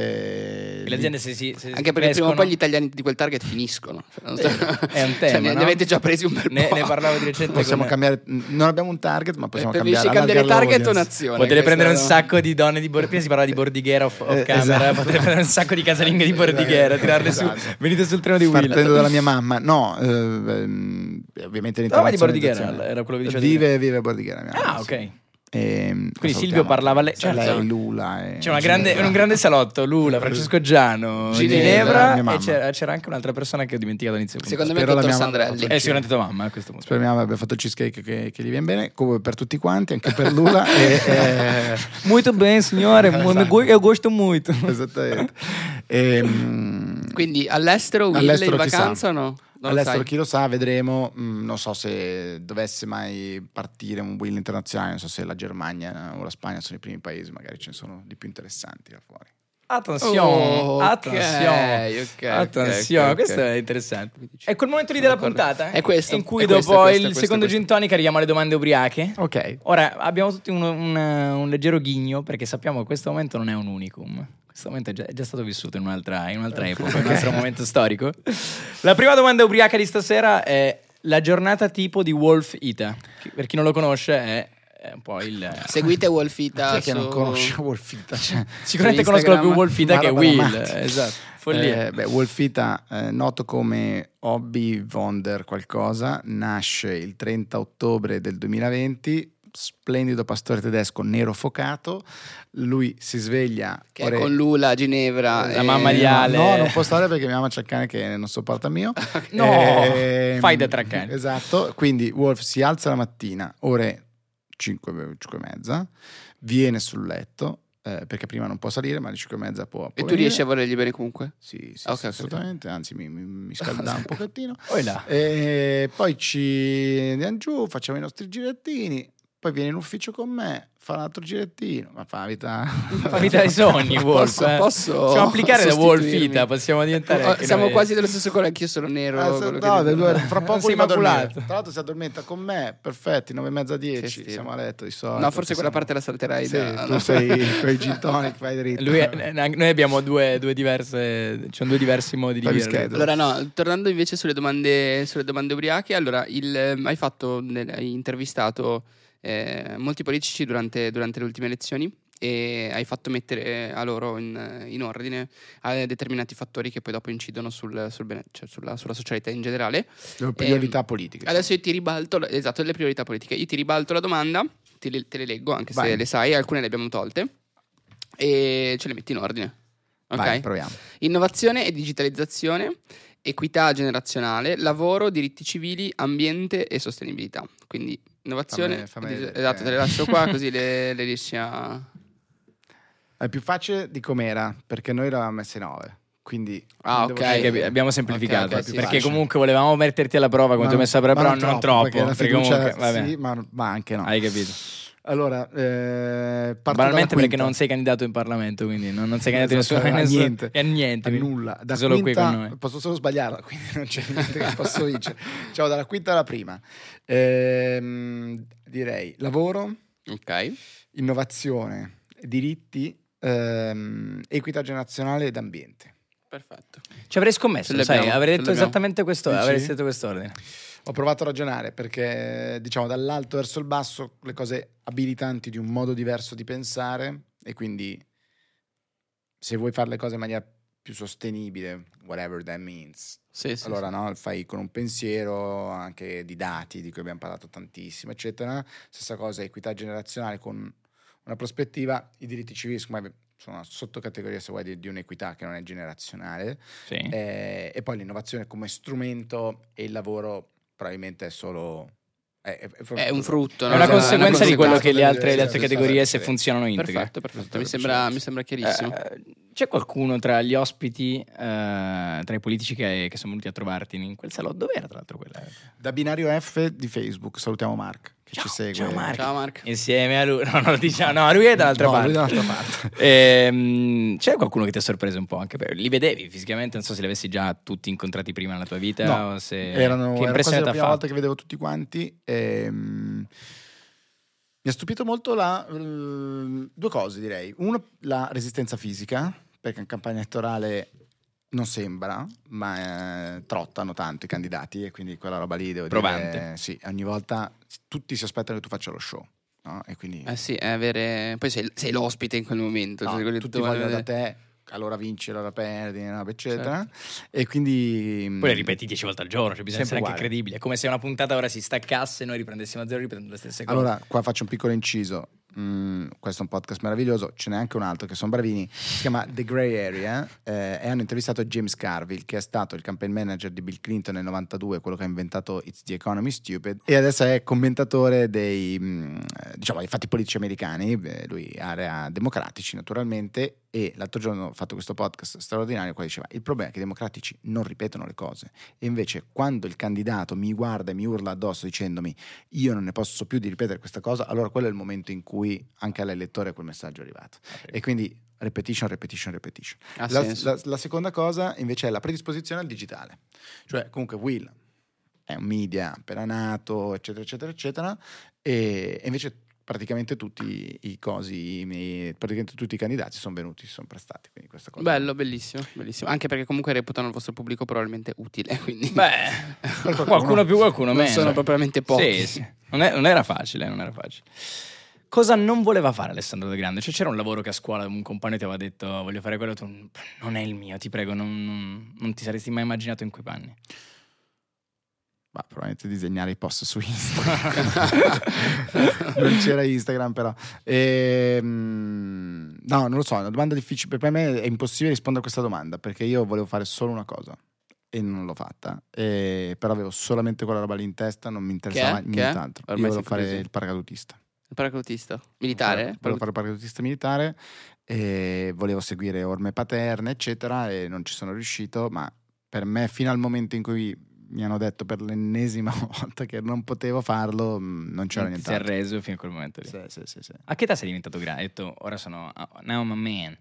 E le aziende se si se Anche perché prima o crescono- poi gli italiani di quel target finiscono. Cioè, non so- È un cioè, tema, ne, no? ne avete già presi un bel Ne, po'. ne parlavo di recente Possiamo con- cambiare, non abbiamo un target, ma possiamo Preferisci cambiare, cambiare allargare target o nazione? Potete prendere un no? sacco di donne di Bordighera. Si parlava di Bordighera off, off Eh, camera. esatto. Potete prendere un sacco di casalinghe di Bordighera, tirarle Esatto. su. Venite sul treno di Will. Partendo dalla mia mamma, no, eh, ehm, ovviamente Trova di l'internazionalizzazione- Bordighera, era quello che diceva Vive, vive a Bordighera. Ah, ok. Sì. Ehm, Quindi Silvio parlava lei- Cioè, certo. lei, Lula. e- C'è una grande- un grande salotto, Lula, Francesco Giano, Ginevra, Ginevra, e c'era, c'era anche un'altra persona che ho dimenticato all'inizio. Secondo me Spero la dottor mia mamma Sandrelli. È sicuramente tua mamma a questo punto. Mamma abbia fatto il cheesecake che, che gli viene bene, come per tutti quanti, anche per Lula. e, eh, Muito bem, signore, Esatto. eu gosto muito. esattamente. Ehm, Quindi all'estero, Will All'estero in vacanza o no? Non All'estero chi lo sa, vedremo. Mm, non so se dovesse mai partire un Will internazionale, non so se la Germania o la Spagna sono i primi paesi, magari ce ne sono di più interessanti là fuori. Attenzione, Oh, attenzione. ok, Attenzione, ok, ok. questo è interessante. È quel momento lì della puntata? È questo, In cui è questo, dopo questo, il questo, secondo questo. gin tonic arriviamo alle domande ubriache. Ok. Ora abbiamo tutti un, un- un leggero ghigno perché sappiamo che questo momento non è un unicum. Questo momento è già, è già stato vissuto in un'altra, in un'altra epoca, in un altro momento storico. La prima domanda ubriaca di stasera è la giornata tipo di Wolf Ita. Per chi non lo conosce è, è un po' il... Seguite Wolfita Perché non su- conosce Wolfita? Cioè, Sicuramente conoscono più Wolf Ita che Will. Esatto. Follia. Eh, beh, Wolfita, eh, noto come Hobby Wonder qualcosa, nasce il 30 ottobre del 2020, splendido pastore tedesco nero focato, lui si sveglia... Che è ore- con Lula a Ginevra. La e- mamma di No, Ale. No, non può stare perché mia mamma c'è il cane che non sopporta mio. No, Ehm, fai da tre cani. Esatto, quindi Wolf si alza la mattina, ore 5, e mezza, viene sul letto, eh, perché prima non può salire, ma alle 5 e mezza può. E tu venire. riesci a volergli bene comunque? Sì, sì, Ok, sì, assolutamente, anzi mi, mi, mi scalda un pochettino. Poi là. E poi ci andiamo giù, facciamo i nostri girettini, poi viene in ufficio con me, fa un altro girettino, ma fa la vita... Fa vita dei sogni, Wolf. Posso- eh. posso Possiamo applicare da Wolf sostituirmi? Ita, possiamo diventare... Oh, siamo noi- quasi dello stesso colore, anch'io sono nero. Ah, no, fra poco vado. Tra l'altro si addormenta con me, perfetti, 9 e mezza 10, stile. siamo a letto di solito. No, forse quella siamo- parte la salterai. Sì, da- tu no. sei con i gin tonic, vai dritto. Lui è- noi abbiamo due, due diverse... Ci sono due diversi modi di vivere. Allora, no, tornando invece sulle domande, sulle domande ubriache, allora, il, ehm, hai fatto, hai intervistato eh, molti politici durante, durante le ultime elezioni e hai fatto mettere a loro in, in ordine eh, determinati fattori che poi dopo incidono sul, sul bene- cioè sulla, sulla socialità in generale. Le priorità politiche. Adesso io ti ribalto, esatto, le priorità politiche. Io ti ribalto la domanda, te le, te le leggo anche se Vai. le sai, alcune le abbiamo tolte e ce le metti in ordine. Ok? Vai, proviamo. Innovazione e digitalizzazione, equità generazionale, lavoro, diritti civili, ambiente e sostenibilità. Quindi innovazione, Fammi- fammi esatto, te le lascio qua così le, le riesci a... È più facile di com'era, perché noi l'avevamo messe 9. Quindi Ah, ok. Abbiamo semplificato Ok, ok, sì, perché facile. comunque volevamo metterti alla prova come Ma messo ma però non troppo, perché perché comunque, sì, ma, ma anche no. hai capito Allora, eh, parto banalmente dalla perché non sei candidato in Parlamento quindi non, non sei candidato in Esatto, nessuno, a niente. a niente A nulla. Da solo quinta, qui con noi Posso solo sbagliarla, quindi non c'è niente che posso vincere. Ciao, dalla quinta alla prima. Ehm, direi lavoro, Ok. innovazione, diritti, ehm, equità generazionale ed ambiente. Perfetto. ci avrei scommesso sai avrei detto esattamente questo avrei detto quest'ordine Ho provato a ragionare perché, diciamo, dall'alto verso il basso, le cose abilitanti di un modo diverso di pensare e quindi se vuoi fare le cose in maniera più sostenibile, whatever that means, Sì, sì, allora no, fai con un pensiero anche di dati di cui abbiamo parlato tantissimo, eccetera. Stessa cosa, equità generazionale con una prospettiva, i diritti civili secondo me sono una sottocategoria se vuoi di, di un'equità che non è generazionale sì. eh, e poi l'innovazione come strumento e il lavoro probabilmente è solo è, è- È un frutto. è no? una Esatto, conseguenza di quello che le altre, le altre categorie sì, se funzionano integre Perfetto, perfetto. Mi Perfetto, sembra, mi sembra chiarissimo. Eh, c'è qualcuno tra gli ospiti, eh, tra i politici che, che sono venuti a trovarti in quel salotto? Dove era tra l'altro quella? da binario F di Facebook salutiamo Mark che Ciao, ci segue ciao, Mark. Ciao Marco. Insieme a lui, no, non lo diciamo, no, lui è dall'altra No, parte. lui dall'altra parte. Ehm, c'è qualcuno che ti ha sorpreso un po' anche per... Li vedevi fisicamente, non so se li avessi già tutti incontrati prima nella tua vita No, o se... Erano, che era quasi la prima volta fatto? che vedevo tutti quanti. ehm, mi ha stupito molto la, eh, due cose, direi. Uno, la resistenza fisica, perché in campagna elettorale non sembra, ma eh, trottano tanto i candidati e quindi quella roba lì devo Provante. dire... Sì, ogni volta tutti si aspettano che tu faccia lo show. no? E quindi Eh sì, è avere... Poi sei, sei l'ospite in quel momento. no, cioè, tutti vogliono da te, allora vinci, allora perdi, no, eccetera. E quindi... Poi le ripeti dieci volte al giorno, cioè bisogna Sempre essere anche uguale. credibili. È come se una puntata ora si staccasse e noi riprendessimo a zero riprendendo le stesse cose. Allora, qua faccio un piccolo inciso. Mm, questo è un podcast meraviglioso, ce n'è anche un altro che sono bravini. Si chiama The Grey Area eh, e hanno intervistato James Carville, che è stato il campaign manager di Bill Clinton nel 92, quello che ha inventato It's the Economy Stupid, e adesso è commentatore dei, mm, eh, diciamo, fatti politici americani. eh, lui area democratici, naturalmente. E l'altro giorno ho fatto questo podcast straordinario qua diceva il problema è che i democratici non ripetono le cose e invece quando il candidato mi guarda e mi urla addosso dicendomi io non ne posso più di ripetere questa cosa, allora quello è il momento in cui anche all'elettore quel messaggio è arrivato. E quindi repetition, repetition, repetition. La, la- la seconda cosa invece è la predisposizione al digitale. Cioè comunque Will è un media appena nato, eccetera, eccetera, eccetera, e invece praticamente tutti i cosi, i miei- praticamente tutti i candidati sono venuti, si sono prestati. Quindi questa cosa Bello, bellissimo, bellissimo. Anche perché comunque reputano il vostro pubblico probabilmente utile. Quindi Beh, qualcuno più, qualcuno non meno. sono propriamente pochi. Sì, sì. Non, è- non era facile, non era facile. Cosa non voleva fare Alessandro De Grande? Cioè c'era un lavoro che a scuola un compagno ti aveva detto voglio fare quello, tu non è il mio, ti prego, non, non- non ti saresti mai immaginato in quei panni. Ma probabilmente disegnare i post su Instagram. non c'era Instagram però. Ehm, no, non lo so, è una domanda difficile. Per me è impossibile rispondere a questa domanda perché io volevo fare solo una cosa e non l'ho fatta. E- però avevo solamente quella roba lì in testa, non mi interessava nient'altro. Ormai io volevo fare curioso. il paracadutista. Il paracadutista? Militare? Volevo volevo fare il paracadutista militare e volevo seguire orme paterne, eccetera, e non ci sono riuscito, ma per me fino al momento in cui mi hanno detto per l'ennesima volta che non potevo farlo, mh, non c'era niente. sei arreso fino a quel momento lì. Sì, sì, sì, sì. A che età sei diventato grande? Hai detto, ora sono... oh, now I'm a man.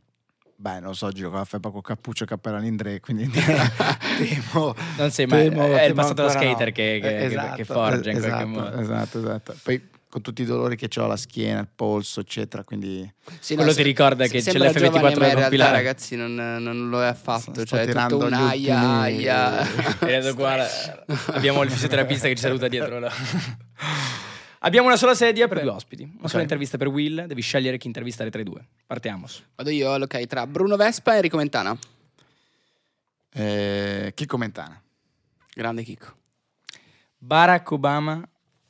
Beh, non lo so, giro con la felpa con cappuccio e cappello all'Indre, quindi temo... Non sei mai... temo- è il passato da ancora no. skater che, che- Eh, che- esatto, che forgia in esatto, qualche modo. Esatto, esatto. Poi con tutti i dolori che ho alla schiena, il polso, eccetera, quindi... Sì, Quello se- ti ricorda se- che c'è sembra l'F24 giovane, ma da in compilare. ragazzi, non, non lo è affatto. Sto cioè, è tirando tutto un aia, aia. E adesso qua abbiamo il fisioterapista che ci saluta dietro. là. Abbiamo una sola sedia per due ospiti. Una sola Ok. intervista per Will. Devi scegliere chi intervistare tra i due. Partiamo. Vado io, ok, tra Bruno Vespa e Enrico Mentana. Eh, chi commentana? Grande Chicco. Barack Obama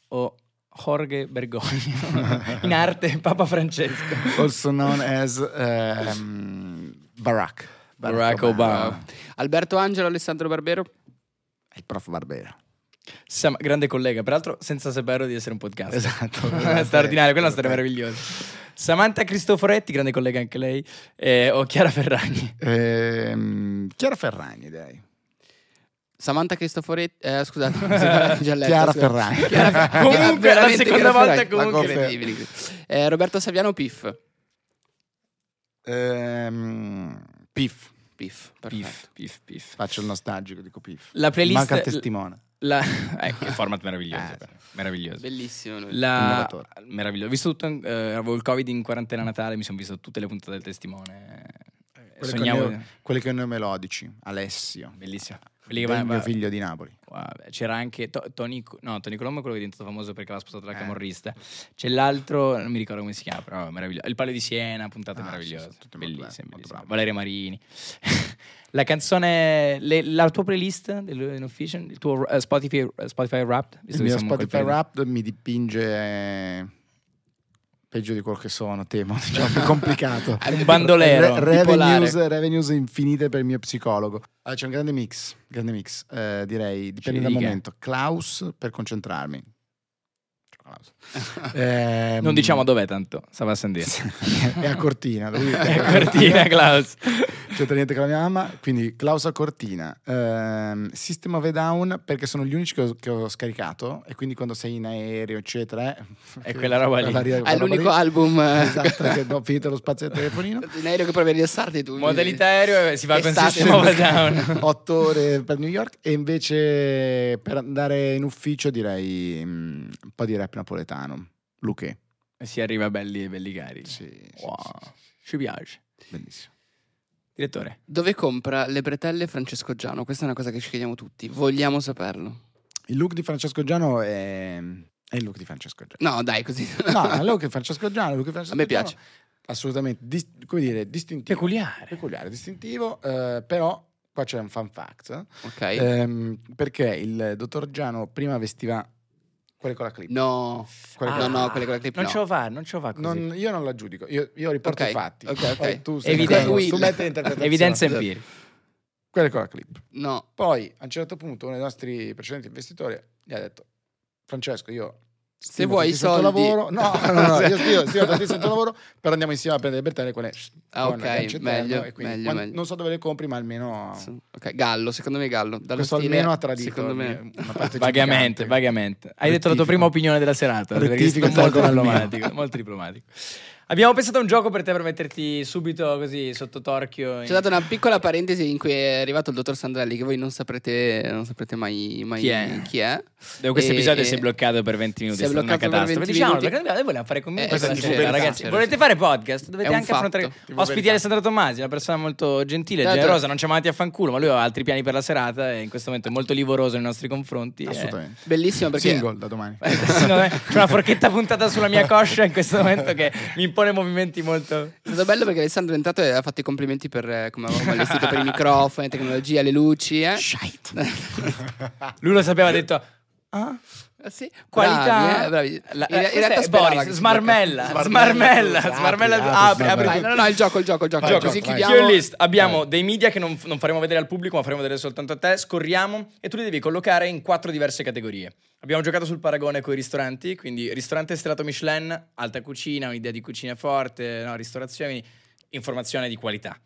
o Jorge Bergoglio? In arte Papa Francesco. Also known as ehm, Barack. Barack Obama. Alberto Angelo, Alessandro Barbero. Il prof Barbera. Sam- grande collega, peraltro senza sapere di essere un podcast. Esatto. Straordinario, quella è una storia meravigliosa. Samantha Cristoforetti, grande collega anche lei, eh, o Chiara Ferragni. Ehm, Chiara Ferragni, direi. Samantha Cristoforetti. Eh, scusate, già letto, Chiara scusa. Ferragni. Chiara Comunque, la seconda Chiara volta Ferragni. comunque-. Incredibile. Eh, Roberto Saviano, Piff. Ehm, Pif. Piff, Pif, perfetto. pif, pif. Faccio il nostalgico, dico Pif. La playlist... Manca il testimone. La... Eh, che format meraviglioso. Eh, però. Meraviglioso. Bellissimo. lui. La... Meraviglioso. Ho visto tutto, eh, avevo il covid in quarantena Natale, mi sono visto tutte le puntate del testimone. Quelli Sognavo... con, i- quelli con i melodici. Alessio. Bellissimo. Quelli che va- mio va- figlio di Napoli. C'era anche To- Tony, no, Tony Colombo, quello che è diventato famoso perché aveva sposato la Eh. camorrista. C'è l'altro, non mi ricordo come si chiama, però meraviglioso. Il Palio di Siena, puntata Ah, meravigliosa. sì, sì, bellissima, bellissima. Valeria Marini. la canzone, le- la tua playlist dell'Inofficial, il tuo eh, Spotify, Spotify Wrapped? visto Il mio in Spotify. Wrapped mi dipinge eh, peggio di quello che sono, temo, diciamo, più complicato. Un bandolero. Re- revenues, revenues infinite per il mio psicologo. Allora, c'è un grande mix, grande mix. Eh, direi, dipende Ci dal momento. Klaus per concentrarmi. Ehm, Non diciamo dov'è tanto, stava a sentire. è a Cortina. lui- È Cortina, Klaus. C'entra niente con la mia mamma, quindi Klaus a Cortina, ehm, System of a Down perché sono gli unici che ho, che ho scaricato e quindi quando sei in aereo eccetera eh, È quella roba lì. quella È roba l'unico lì. album eh, esatto che ho finito lo spazio del telefonino in aereo che provi a rilassarti tu. Modalità aereo e si va con. System of a Down. otto ore per New York e invece per andare in ufficio direi mm, un po' di rap napoletano Luque si arriva belli belli carichi. sì, sì, Wow. sì, Ci piace. sì, bellissimo Direttore. Dove compra le bretelle Francesco Giano? Questa è una cosa che ci chiediamo tutti. Vogliamo saperlo. il look di Francesco Giano è, è il look di Francesco Giano No, dai, così. no il look di Francesco Giano il look di Francesco A me Giano, piace. assolutamente dis- come dire distintivo Peculiare. peculiare, distintivo, eh, però qua c'è un fun fact, Ok. ehm, perché il dottor Giano prima vestiva quelle con la clip. no. Quelle no, con no, clip. quelle con la clip Non no. ce lo fa, non ce lo fa così. Non- io non la giudico, io, io riporto Ok, i fatti. ok, ok. Poi tu sei tu Will. metti l'interpretazione. Evidenza empirica. Quelle con la clip. No. Poi a un certo punto uno dei nostri precedenti investitori gli ha detto Francesco io Se stimo vuoi i soldi- lavoro no no no io stimo, stimo tantissimo il tuo lavoro però andiamo insieme a prendere le bertelle quelle Ah, ok, meglio, meglio, quando- meglio. non so dove le compri ma almeno Ok, Gallo, secondo me Gallo. Dallo questo stile, almeno ha tradito Secondo me. una parte Vagamente, gigante. vagamente. Hai detto la tua Rettifico. prima opinione della serata. perché Rettifico molto ancora il mio. diplomatico, molto diplomatico. Abbiamo pensato a un gioco per te per metterti subito così sotto torchio. C'è stata una piccola parentesi in cui è arrivato il dottor Sandrelli, che voi non saprete, non saprete mai, mai Chi è? chi è. Dove questo E- episodio si è bloccato per 20 minuti. si è è stata una bloccato per catastrofe. 20 Diciamolo, minuti. perché noi vogliamo fare con Eh, questa sera, ragazzi. sì, Volete sì. fare podcast? Dovete È anche affrontare. Ospiti. Alessandro Tommasi, una persona molto gentile, Certo. generosa, non ci ha mandati a fanculo, ma lui ha altri piani per la serata e in questo momento è molto livoroso nei nostri confronti. e- assolutamente Bellissimo perché single da domani Eh, C'è una forchetta puntata sulla mia coscia in questo momento che mi impone movimenti molto. è stato bello perché Alessandro è entrato e ha fatto i complimenti per eh, come avevamo allestito per i microfoni, tecnologia, le luci. Eh. Lui lo sapeva, ha detto. Ah, Ah, sì? Qualità. Bravi, eh, bravi. La- in, in realtà sperava Boris, smarmella, smarmella, Apri, smarmella, apri, apri, apri, apri. No, no, no, il gioco, il gioco, il gioco. Vai, Così gioco, vai. chiudiamo. Tier list, abbiamo Vai. dei media che non, non faremo vedere al pubblico, ma faremo vedere soltanto a te. Scorriamo e tu li devi collocare in quattro diverse categorie. Abbiamo giocato sul paragone con i ristoranti, quindi ristorante stellato Michelin, alta cucina, un'idea di cucina forte, no, ristorazioni, informazione di qualità.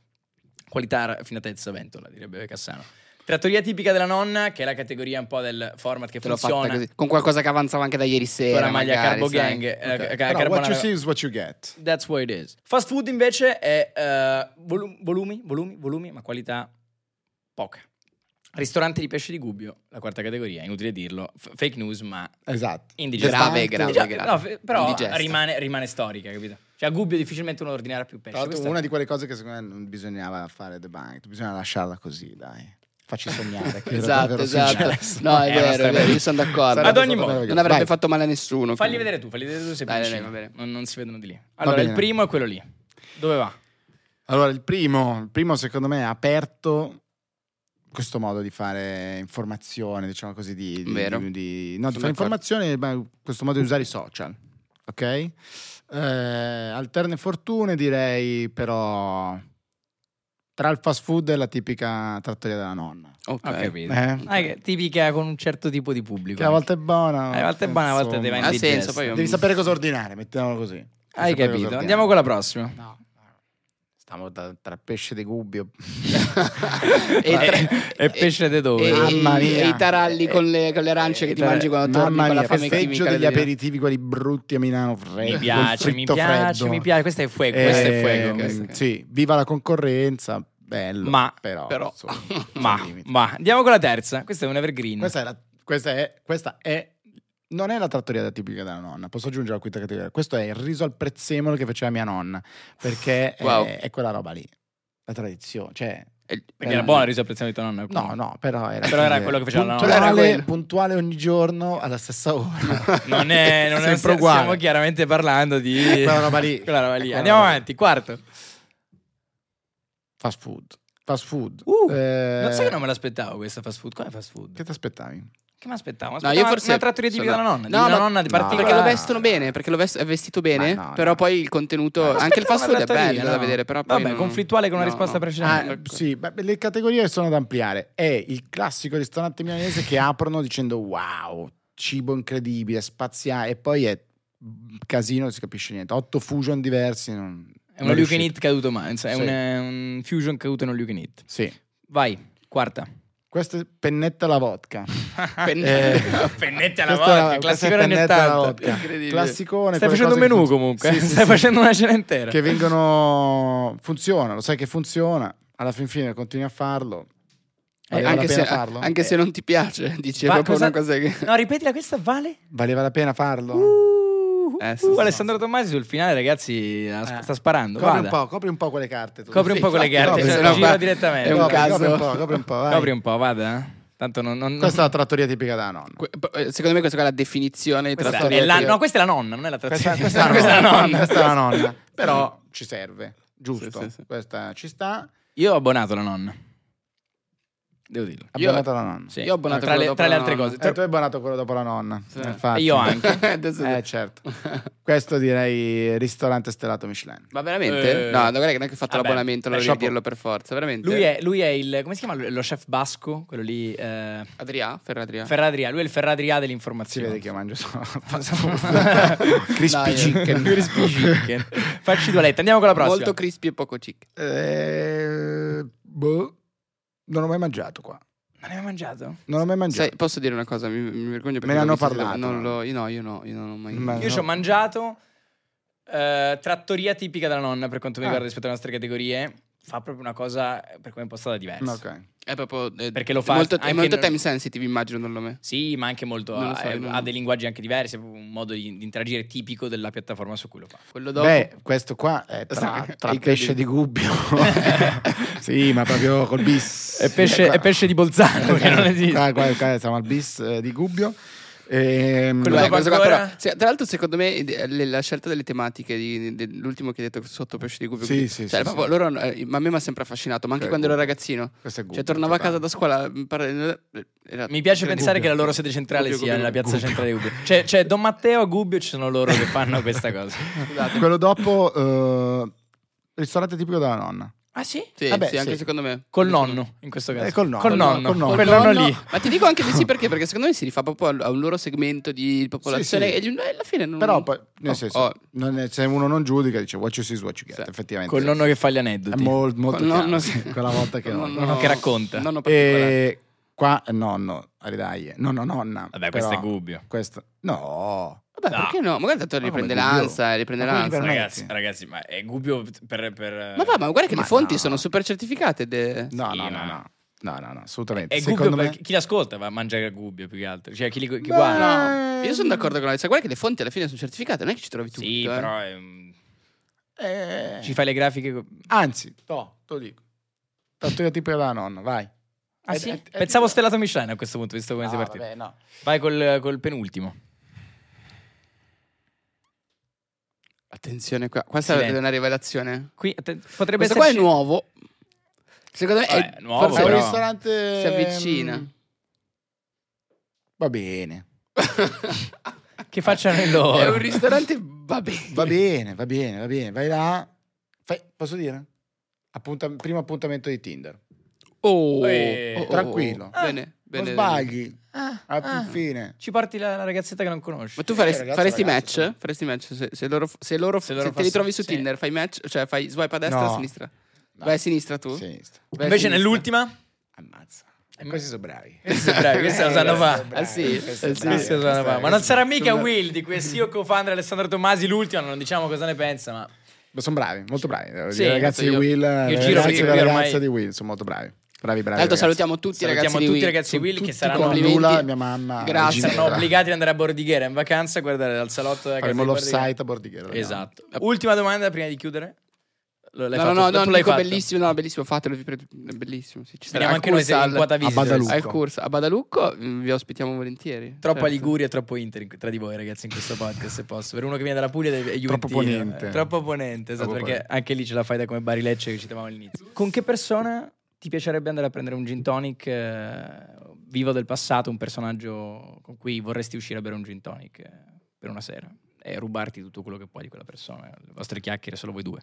Qualità, raffinatezza, ventola, direbbe Cassano. Trattoria tipica della nonna, che è la categoria un po' del format che Te l'ho fatta funziona. così. Con qualcosa che avanzava anche da ieri sera. Con la maglia magari, Carbo sai. Gang. eh, Ok. ca- Però what you see is what you get. That's what it is. Fast food invece è eh, volu- volumi, volumi, volumi, ma qualità poca. Ristorante di pesce di Gubbio, la quarta categoria, inutile dirlo, f- fake news, ma Esatto. indigesta. Grave, grave, grave. no, f- però rimane, rimane storica, capito? Cioè a Gubbio difficilmente uno ordinerà più pesce. Tra l'altro, una di quelle cose che secondo me non bisognava fare debunk, bisogna lasciarla così, dai. Facci sognare. Che Esatto, esatto. No, è Eh, vero, è vero, io sono d'accordo. Sarebbe Ad ogni modo. Non avrebbe Vai. fatto male a nessuno. Falli quindi. vedere tu, falli vedere tu Dai, dai, va bene. Non, non si vedono di lì. Allora, il primo è quello lì. Dove va? Allora, il primo, il primo secondo me ha aperto questo modo di fare informazione, diciamo così, di, di- Vero. di- di- no, di fare informazione, ma questo modo di usare i social, ok? Eh, alterne fortune direi però tra il fast food e la tipica trattoria della nonna. Ok. Ho capito. Eh? Ah, tipica con un certo tipo di pubblico. Che a volte è buona. Eh, a volte è buona, a volte deve Ha senso, poi Devi sapere cosa ordinare, mettiamolo così. Devi Hai capito. Andiamo con la prossima. No. Stiamo da- tra pesce di gubbio. e, tre- E pesce de dove? e- Mamma e- mia. e i taralli con le, con le arance che ti mangi quando torni Mamma con la mia, fame peggio chimica. degli aperitivi quelli brutti a Milano freddo. Mi piace, mi piace, freddo. mi piace. Questo è fuego, Eh, questo è fuego. ok, ok. Sì, viva la concorrenza, bello. Ma- però, però- insomma, Ma, ma, andiamo con la terza. Questa è un evergreen. Questa è, la- questa è, questa è non è la trattoria tipica della nonna, posso aggiungere la quinta categoria. Questo è il riso al prezzemolo che faceva mia nonna, perché è- Wow. è, quella roba lì, la tradizione. Cioè, Eh, Perché era buona il riso al prezzemolo di tua nonna. no, no, però era, Però era quello che faceva la nonna. Era puntuale, quello. puntuale ogni giorno alla stessa ora. Non è, non è Sempre stiamo uguale. chiaramente parlando di Quella roba lì. quella roba lì. Quella Andiamo roba avanti, quarto. Fast food. Fast food. Uh, Eh, Non sai che non me l'aspettavo questa fast food. Qual è fast food? Che ti aspettavi? Che mi aspettavo? No, io forse una trattoria tipica sono- della nonna. No, di una ma- nonna di no, particolare. Perché lo vestono bene, perché lo vest- è vestito bene, Ma no, però no. poi il contenuto, Ma anche il fast food è una bello da vedere, però poi Vabbè, non- conflittuale con la no, risposta no. precedente. Ah, ecco. sì, beh, le categorie sono da ampliare. È il classico ristorante milanese che aprono dicendo wow, cibo incredibile, spaziale, e poi è casino, non si capisce niente. Otto fusion diversi. Non, È uno non you can eat caduto male. È Sì. un, è un fusion caduto in un you can eat. Sì. Vai, quarta. Questa è pennetta alla vodka. Eh, Pennette alla vodka, anni pennetta alla 80. vodka. Incredibile. Classicone. Stai facendo un menù funz- comunque. Sì, sì, Stai sì. facendo una cena intera. Che vengono. Funziona, lo sai che funziona. Alla fin fine continui a farlo. Eh, anche, se, anche se non ti piace, dici Va- proprio cosa- una cosa che... No, ripetila, questa vale? Valeva la pena farlo? Uh, Eh, sì, uh, sì. Alessandro Tommasi sul finale, ragazzi, Eh. sta sparando. Copri un po', copri un po' quelle carte. Tu. Copri un Sì, po' quelle carte, copri, giro qua- direttamente. è un Copri, caso. Copri un po', copri un po'. Copri un po', vada. eh. Tanto non... non- Questa è la trattoria tipica della nonna. Que- eh, Secondo me questa è la definizione di questa trattoria. è la, no, questa è la nonna, non è la Questa, trattoria. questa è la Questa è la nonna. nonna. Questa è la nonna. Però ci serve, giusto? Sì, sì, sì. Questa ci sta. Io ho abbonato la nonna. Devo dirlo. Io- Abbonata la nonna. Sì. Io ho abbonato tra le, tra le altre nonna. cose. E tu hai abbonato quello dopo la nonna. Sì. Infatti. E io anche. Eh, certo. Questo direi ristorante stellato Michelin. Ma veramente? Eh. No, guarda che non è che ho fatto Vabbè, l'abbonamento, non eh, devi dirlo per forza, veramente. Lui è, lui è il... come si chiama? Lo chef basco? Quello lì... Eh, Adria? Ferradria? Ferradria. Lui è il Ferradria Si dell'informazione. vede che io mangio solo Crispy crispy chicken. Crispy chicken. Facci due lette. Andiamo con la prossima. Molto crispy e poco chic. Eh, boh, non ho mai mangiato qua. Non ne hai mai mangiato? Non ho mai mangiato. Sai, posso dire una cosa? Mi, mi vergogno perché Me ne hanno parlato. Non lo, io no, io no, io non ho mai. Ma- Io ci ho no. mangiato eh, trattoria tipica della nonna per quanto mi Ah. riguarda rispetto alle nostre categorie. Fa proprio una cosa per come è impostata diversa. Ok. È proprio. eh, Perché lo è fa molto, anche è molto time sensitive, immagino, nel nome. Sì, ma anche molto. Non lo ha, so, io non- ha dei linguaggi anche diversi, è proprio un modo di, di interagire tipico della piattaforma su cui lo fa. Quello dopo. Beh, questo qua è tra, È tra pesce di gubbio. sì, ma proprio col bis. È pesce, è pesce di Bolzano, che non esiste. Qua, qua- qua siamo al bis eh, di Gubbio. Ehm, Quello Beh, dopo qua ancora? però- se- tra l'altro, secondo me, eh, le- la scelta delle tematiche, di- dell'ultimo che hai detto sotto pesce di Gubbio, Sì, così, sì, cioè, sì, proprio sì. loro, eh, ma a me mi ha sempre affascinato, ma anche Cioè, quando ero Gubbio. ragazzino. questo è Gubbio, Cioè, tornavo a totale. casa da scuola. m, parla- era- Mi piace Gubbio. pensare che la loro sede centrale Gubbio, sia Gubbio, nella piazza Gubbio. centrale di Gubbio. C'è, c'è Don Matteo a Gubbio e ci sono loro che fanno questa cosa. Scusate. Quello dopo, eh, ristorante tipico della nonna. Ah sì? Sì, Vabbè, sì, anche sì. secondo me. Col nonno, in questo caso. Eh, col nonno. Col nonno. Col nonno. Col nonno nonno- lì. Ma ti dico anche di sì perché? Perché secondo me si rifà proprio a un loro segmento di popolazione Sì, sì. e alla fine non... Però poi, nel Oh, senso, oh. non è- se uno non giudica, dice what you see is what you get. Sì. Effettivamente. Col nonno che fa gli È aneddoti. mol- molto Col chiaro, nonno- sì, quella volta che Col no. Nonno che racconta. Nonno particolare. E qua nonno, ridai, nonno nonna. Vabbè, questo però è Gubbio. Questo, no. Vabbè, No. perché no? Magari tanto Ma riprende Gubbio? l'ansa, riprende Ma l'ansa. Ragazzi, ragazzi, ma è Gubbio per... per Ma va, ma guarda che Ma le fonti no. sono super certificate. de- No, Sì, no, no, ma- no. No, no, no, assolutamente. È Secondo Gubbio, me... per- chi l'ascolta va a mangiare Gubbio più che altro. Cioè, chi, li, chi Beh, guarda. No, io sono d'accordo con Alessia. Guarda che le fonti alla fine sono certificate, non è che ci trovi tutto. Sì, eh. però è Eh, ci fai le grafiche. Anzi, to, te lo dico. Trattoria tipica della nonna, vai. Ah, È- sì? è- è Pensavo tipo- stellato Michelin a questo punto, visto come No, sei partito. vabbè, no. Vai col, col penultimo. Attenzione qua. Questa Silenzio. è una rivelazione. Qui atten- potrebbe Questo qua è esserci- nuovo. Secondo me Vabbè, è nuovo, forse È un però- ristorante... si avvicina. mm, Va bene. Che facciano loro. è un ristorante va bene. Va bene, va bene, va bene. Vai là. Fai- posso dire? Appunta- primo appuntamento di Tinder. Oh, Eh, oh, oh, tranquillo. oh. Bene, bene. non sbagli. Ah, ah. fine. Ci porti la, la ragazzetta che non conosci. Ma tu faresti, Eh, ragazzi, faresti ragazzi, match? Faresti match se, se loro, se, loro, Se loro se te li trovi su sì. Tinder, fai match? Cioè fai swipe a destra o No. a sinistra? No. Vai a sinistra tu? Sinistra. Vai Invece sinistra. nell'ultima? Ammazza. E questi sono bravi. Questi sono bravi, questi lo sanno fare. Ah, sì? Questi Eh, lo sanno fare. Ma non sarà mica Will di cui io co-founder Alessandro Tomasi l'ultimo, non diciamo cosa ne pensa, ma Ma sono bravi, molto bravi. Sì, I ragazzi di Will, io giro ormai- ragazze di Will sono molto bravi. Bravi, bravi. Tra l'altro salutiamo tutti i salutiamo ragazzi tutti i Will. ragazzi di Will che Tutti saranno con complimenti. Lula, mia mamma. Grazie. Saranno obbligati ad andare a Bordighera in vacanza a guardare dal salotto della Faremo l'offsite a Bordighera. Esatto. Ultima domanda prima di chiudere. Lo- l'hai No, no, fatto- no, no, l'hai dico fatto. bellissimo, no, bellissimo, fatelo, vi prego, è bellissimo. Sì, ci sarà anche noi al- quota visita. Badalucco. al corso a Badalucco, mm, vi ospitiamo volentieri. Troppa Certo. Liguria e troppo Inter in- tra di voi, ragazzi, in questo podcast, se posso. Per uno che viene dalla Puglia è Juventino. Troppo ponente. Eh, Troppo ponente, esatto, Troppo perché ponente. anche lì ce la fai da come Bari Lecce che citavamo all'inizio. Con che persona ti piacerebbe andare a prendere un gin tonic eh, vivo del passato, un personaggio con cui vorresti uscire a bere un gin tonic eh, per una sera e rubarti tutto quello che puoi di quella persona, le vostre chiacchiere solo voi due.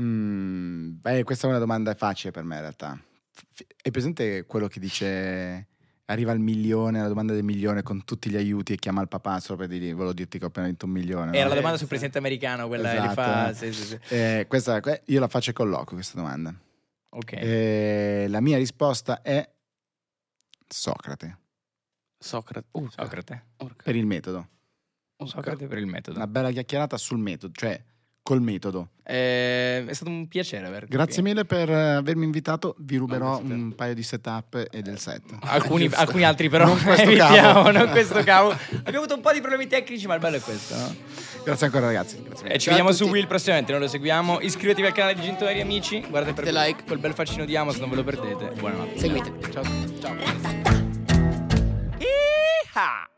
Mm, beh, questa è una domanda facile per me in realtà. F- È presente quello che dice arriva al milione, la domanda del milione con tutti gli aiuti e chiama il papà solo per dirgli volevo dirti che ho appena vinto un milione. no?" Era la Eh, domanda sul presidente americano, quella Esatto. fa... Sì, sì, sì. Eh, questa, que- io la faccio con loco questa domanda. Ok. Eh, la mia risposta è Socrate, Socrate. Uh, Socrate. per il metodo. Socrate per il metodo. Una bella chiacchierata sul metodo, cioè col metodo. Eh, è stato un piacere averti Grazie qui. mille per eh, avermi invitato, vi ruberò te. un paio di setup e del set. Alcuni, alcuni altri però Non questo evitiamo, cavo. non questo cavo. Abbiamo avuto un po' di problemi tecnici, ma il bello è questo. no? Grazie ancora ragazzi. Grazie. E ci Ciao a vediamo su. Will prossimamente, noi lo seguiamo. Iscrivetevi al canale di Gintori Amici, guardate per like. quel bel faccino di Amos, non ve lo perdete. Buonanotte. Seguite. Ciao. Ciao. Yeehaw!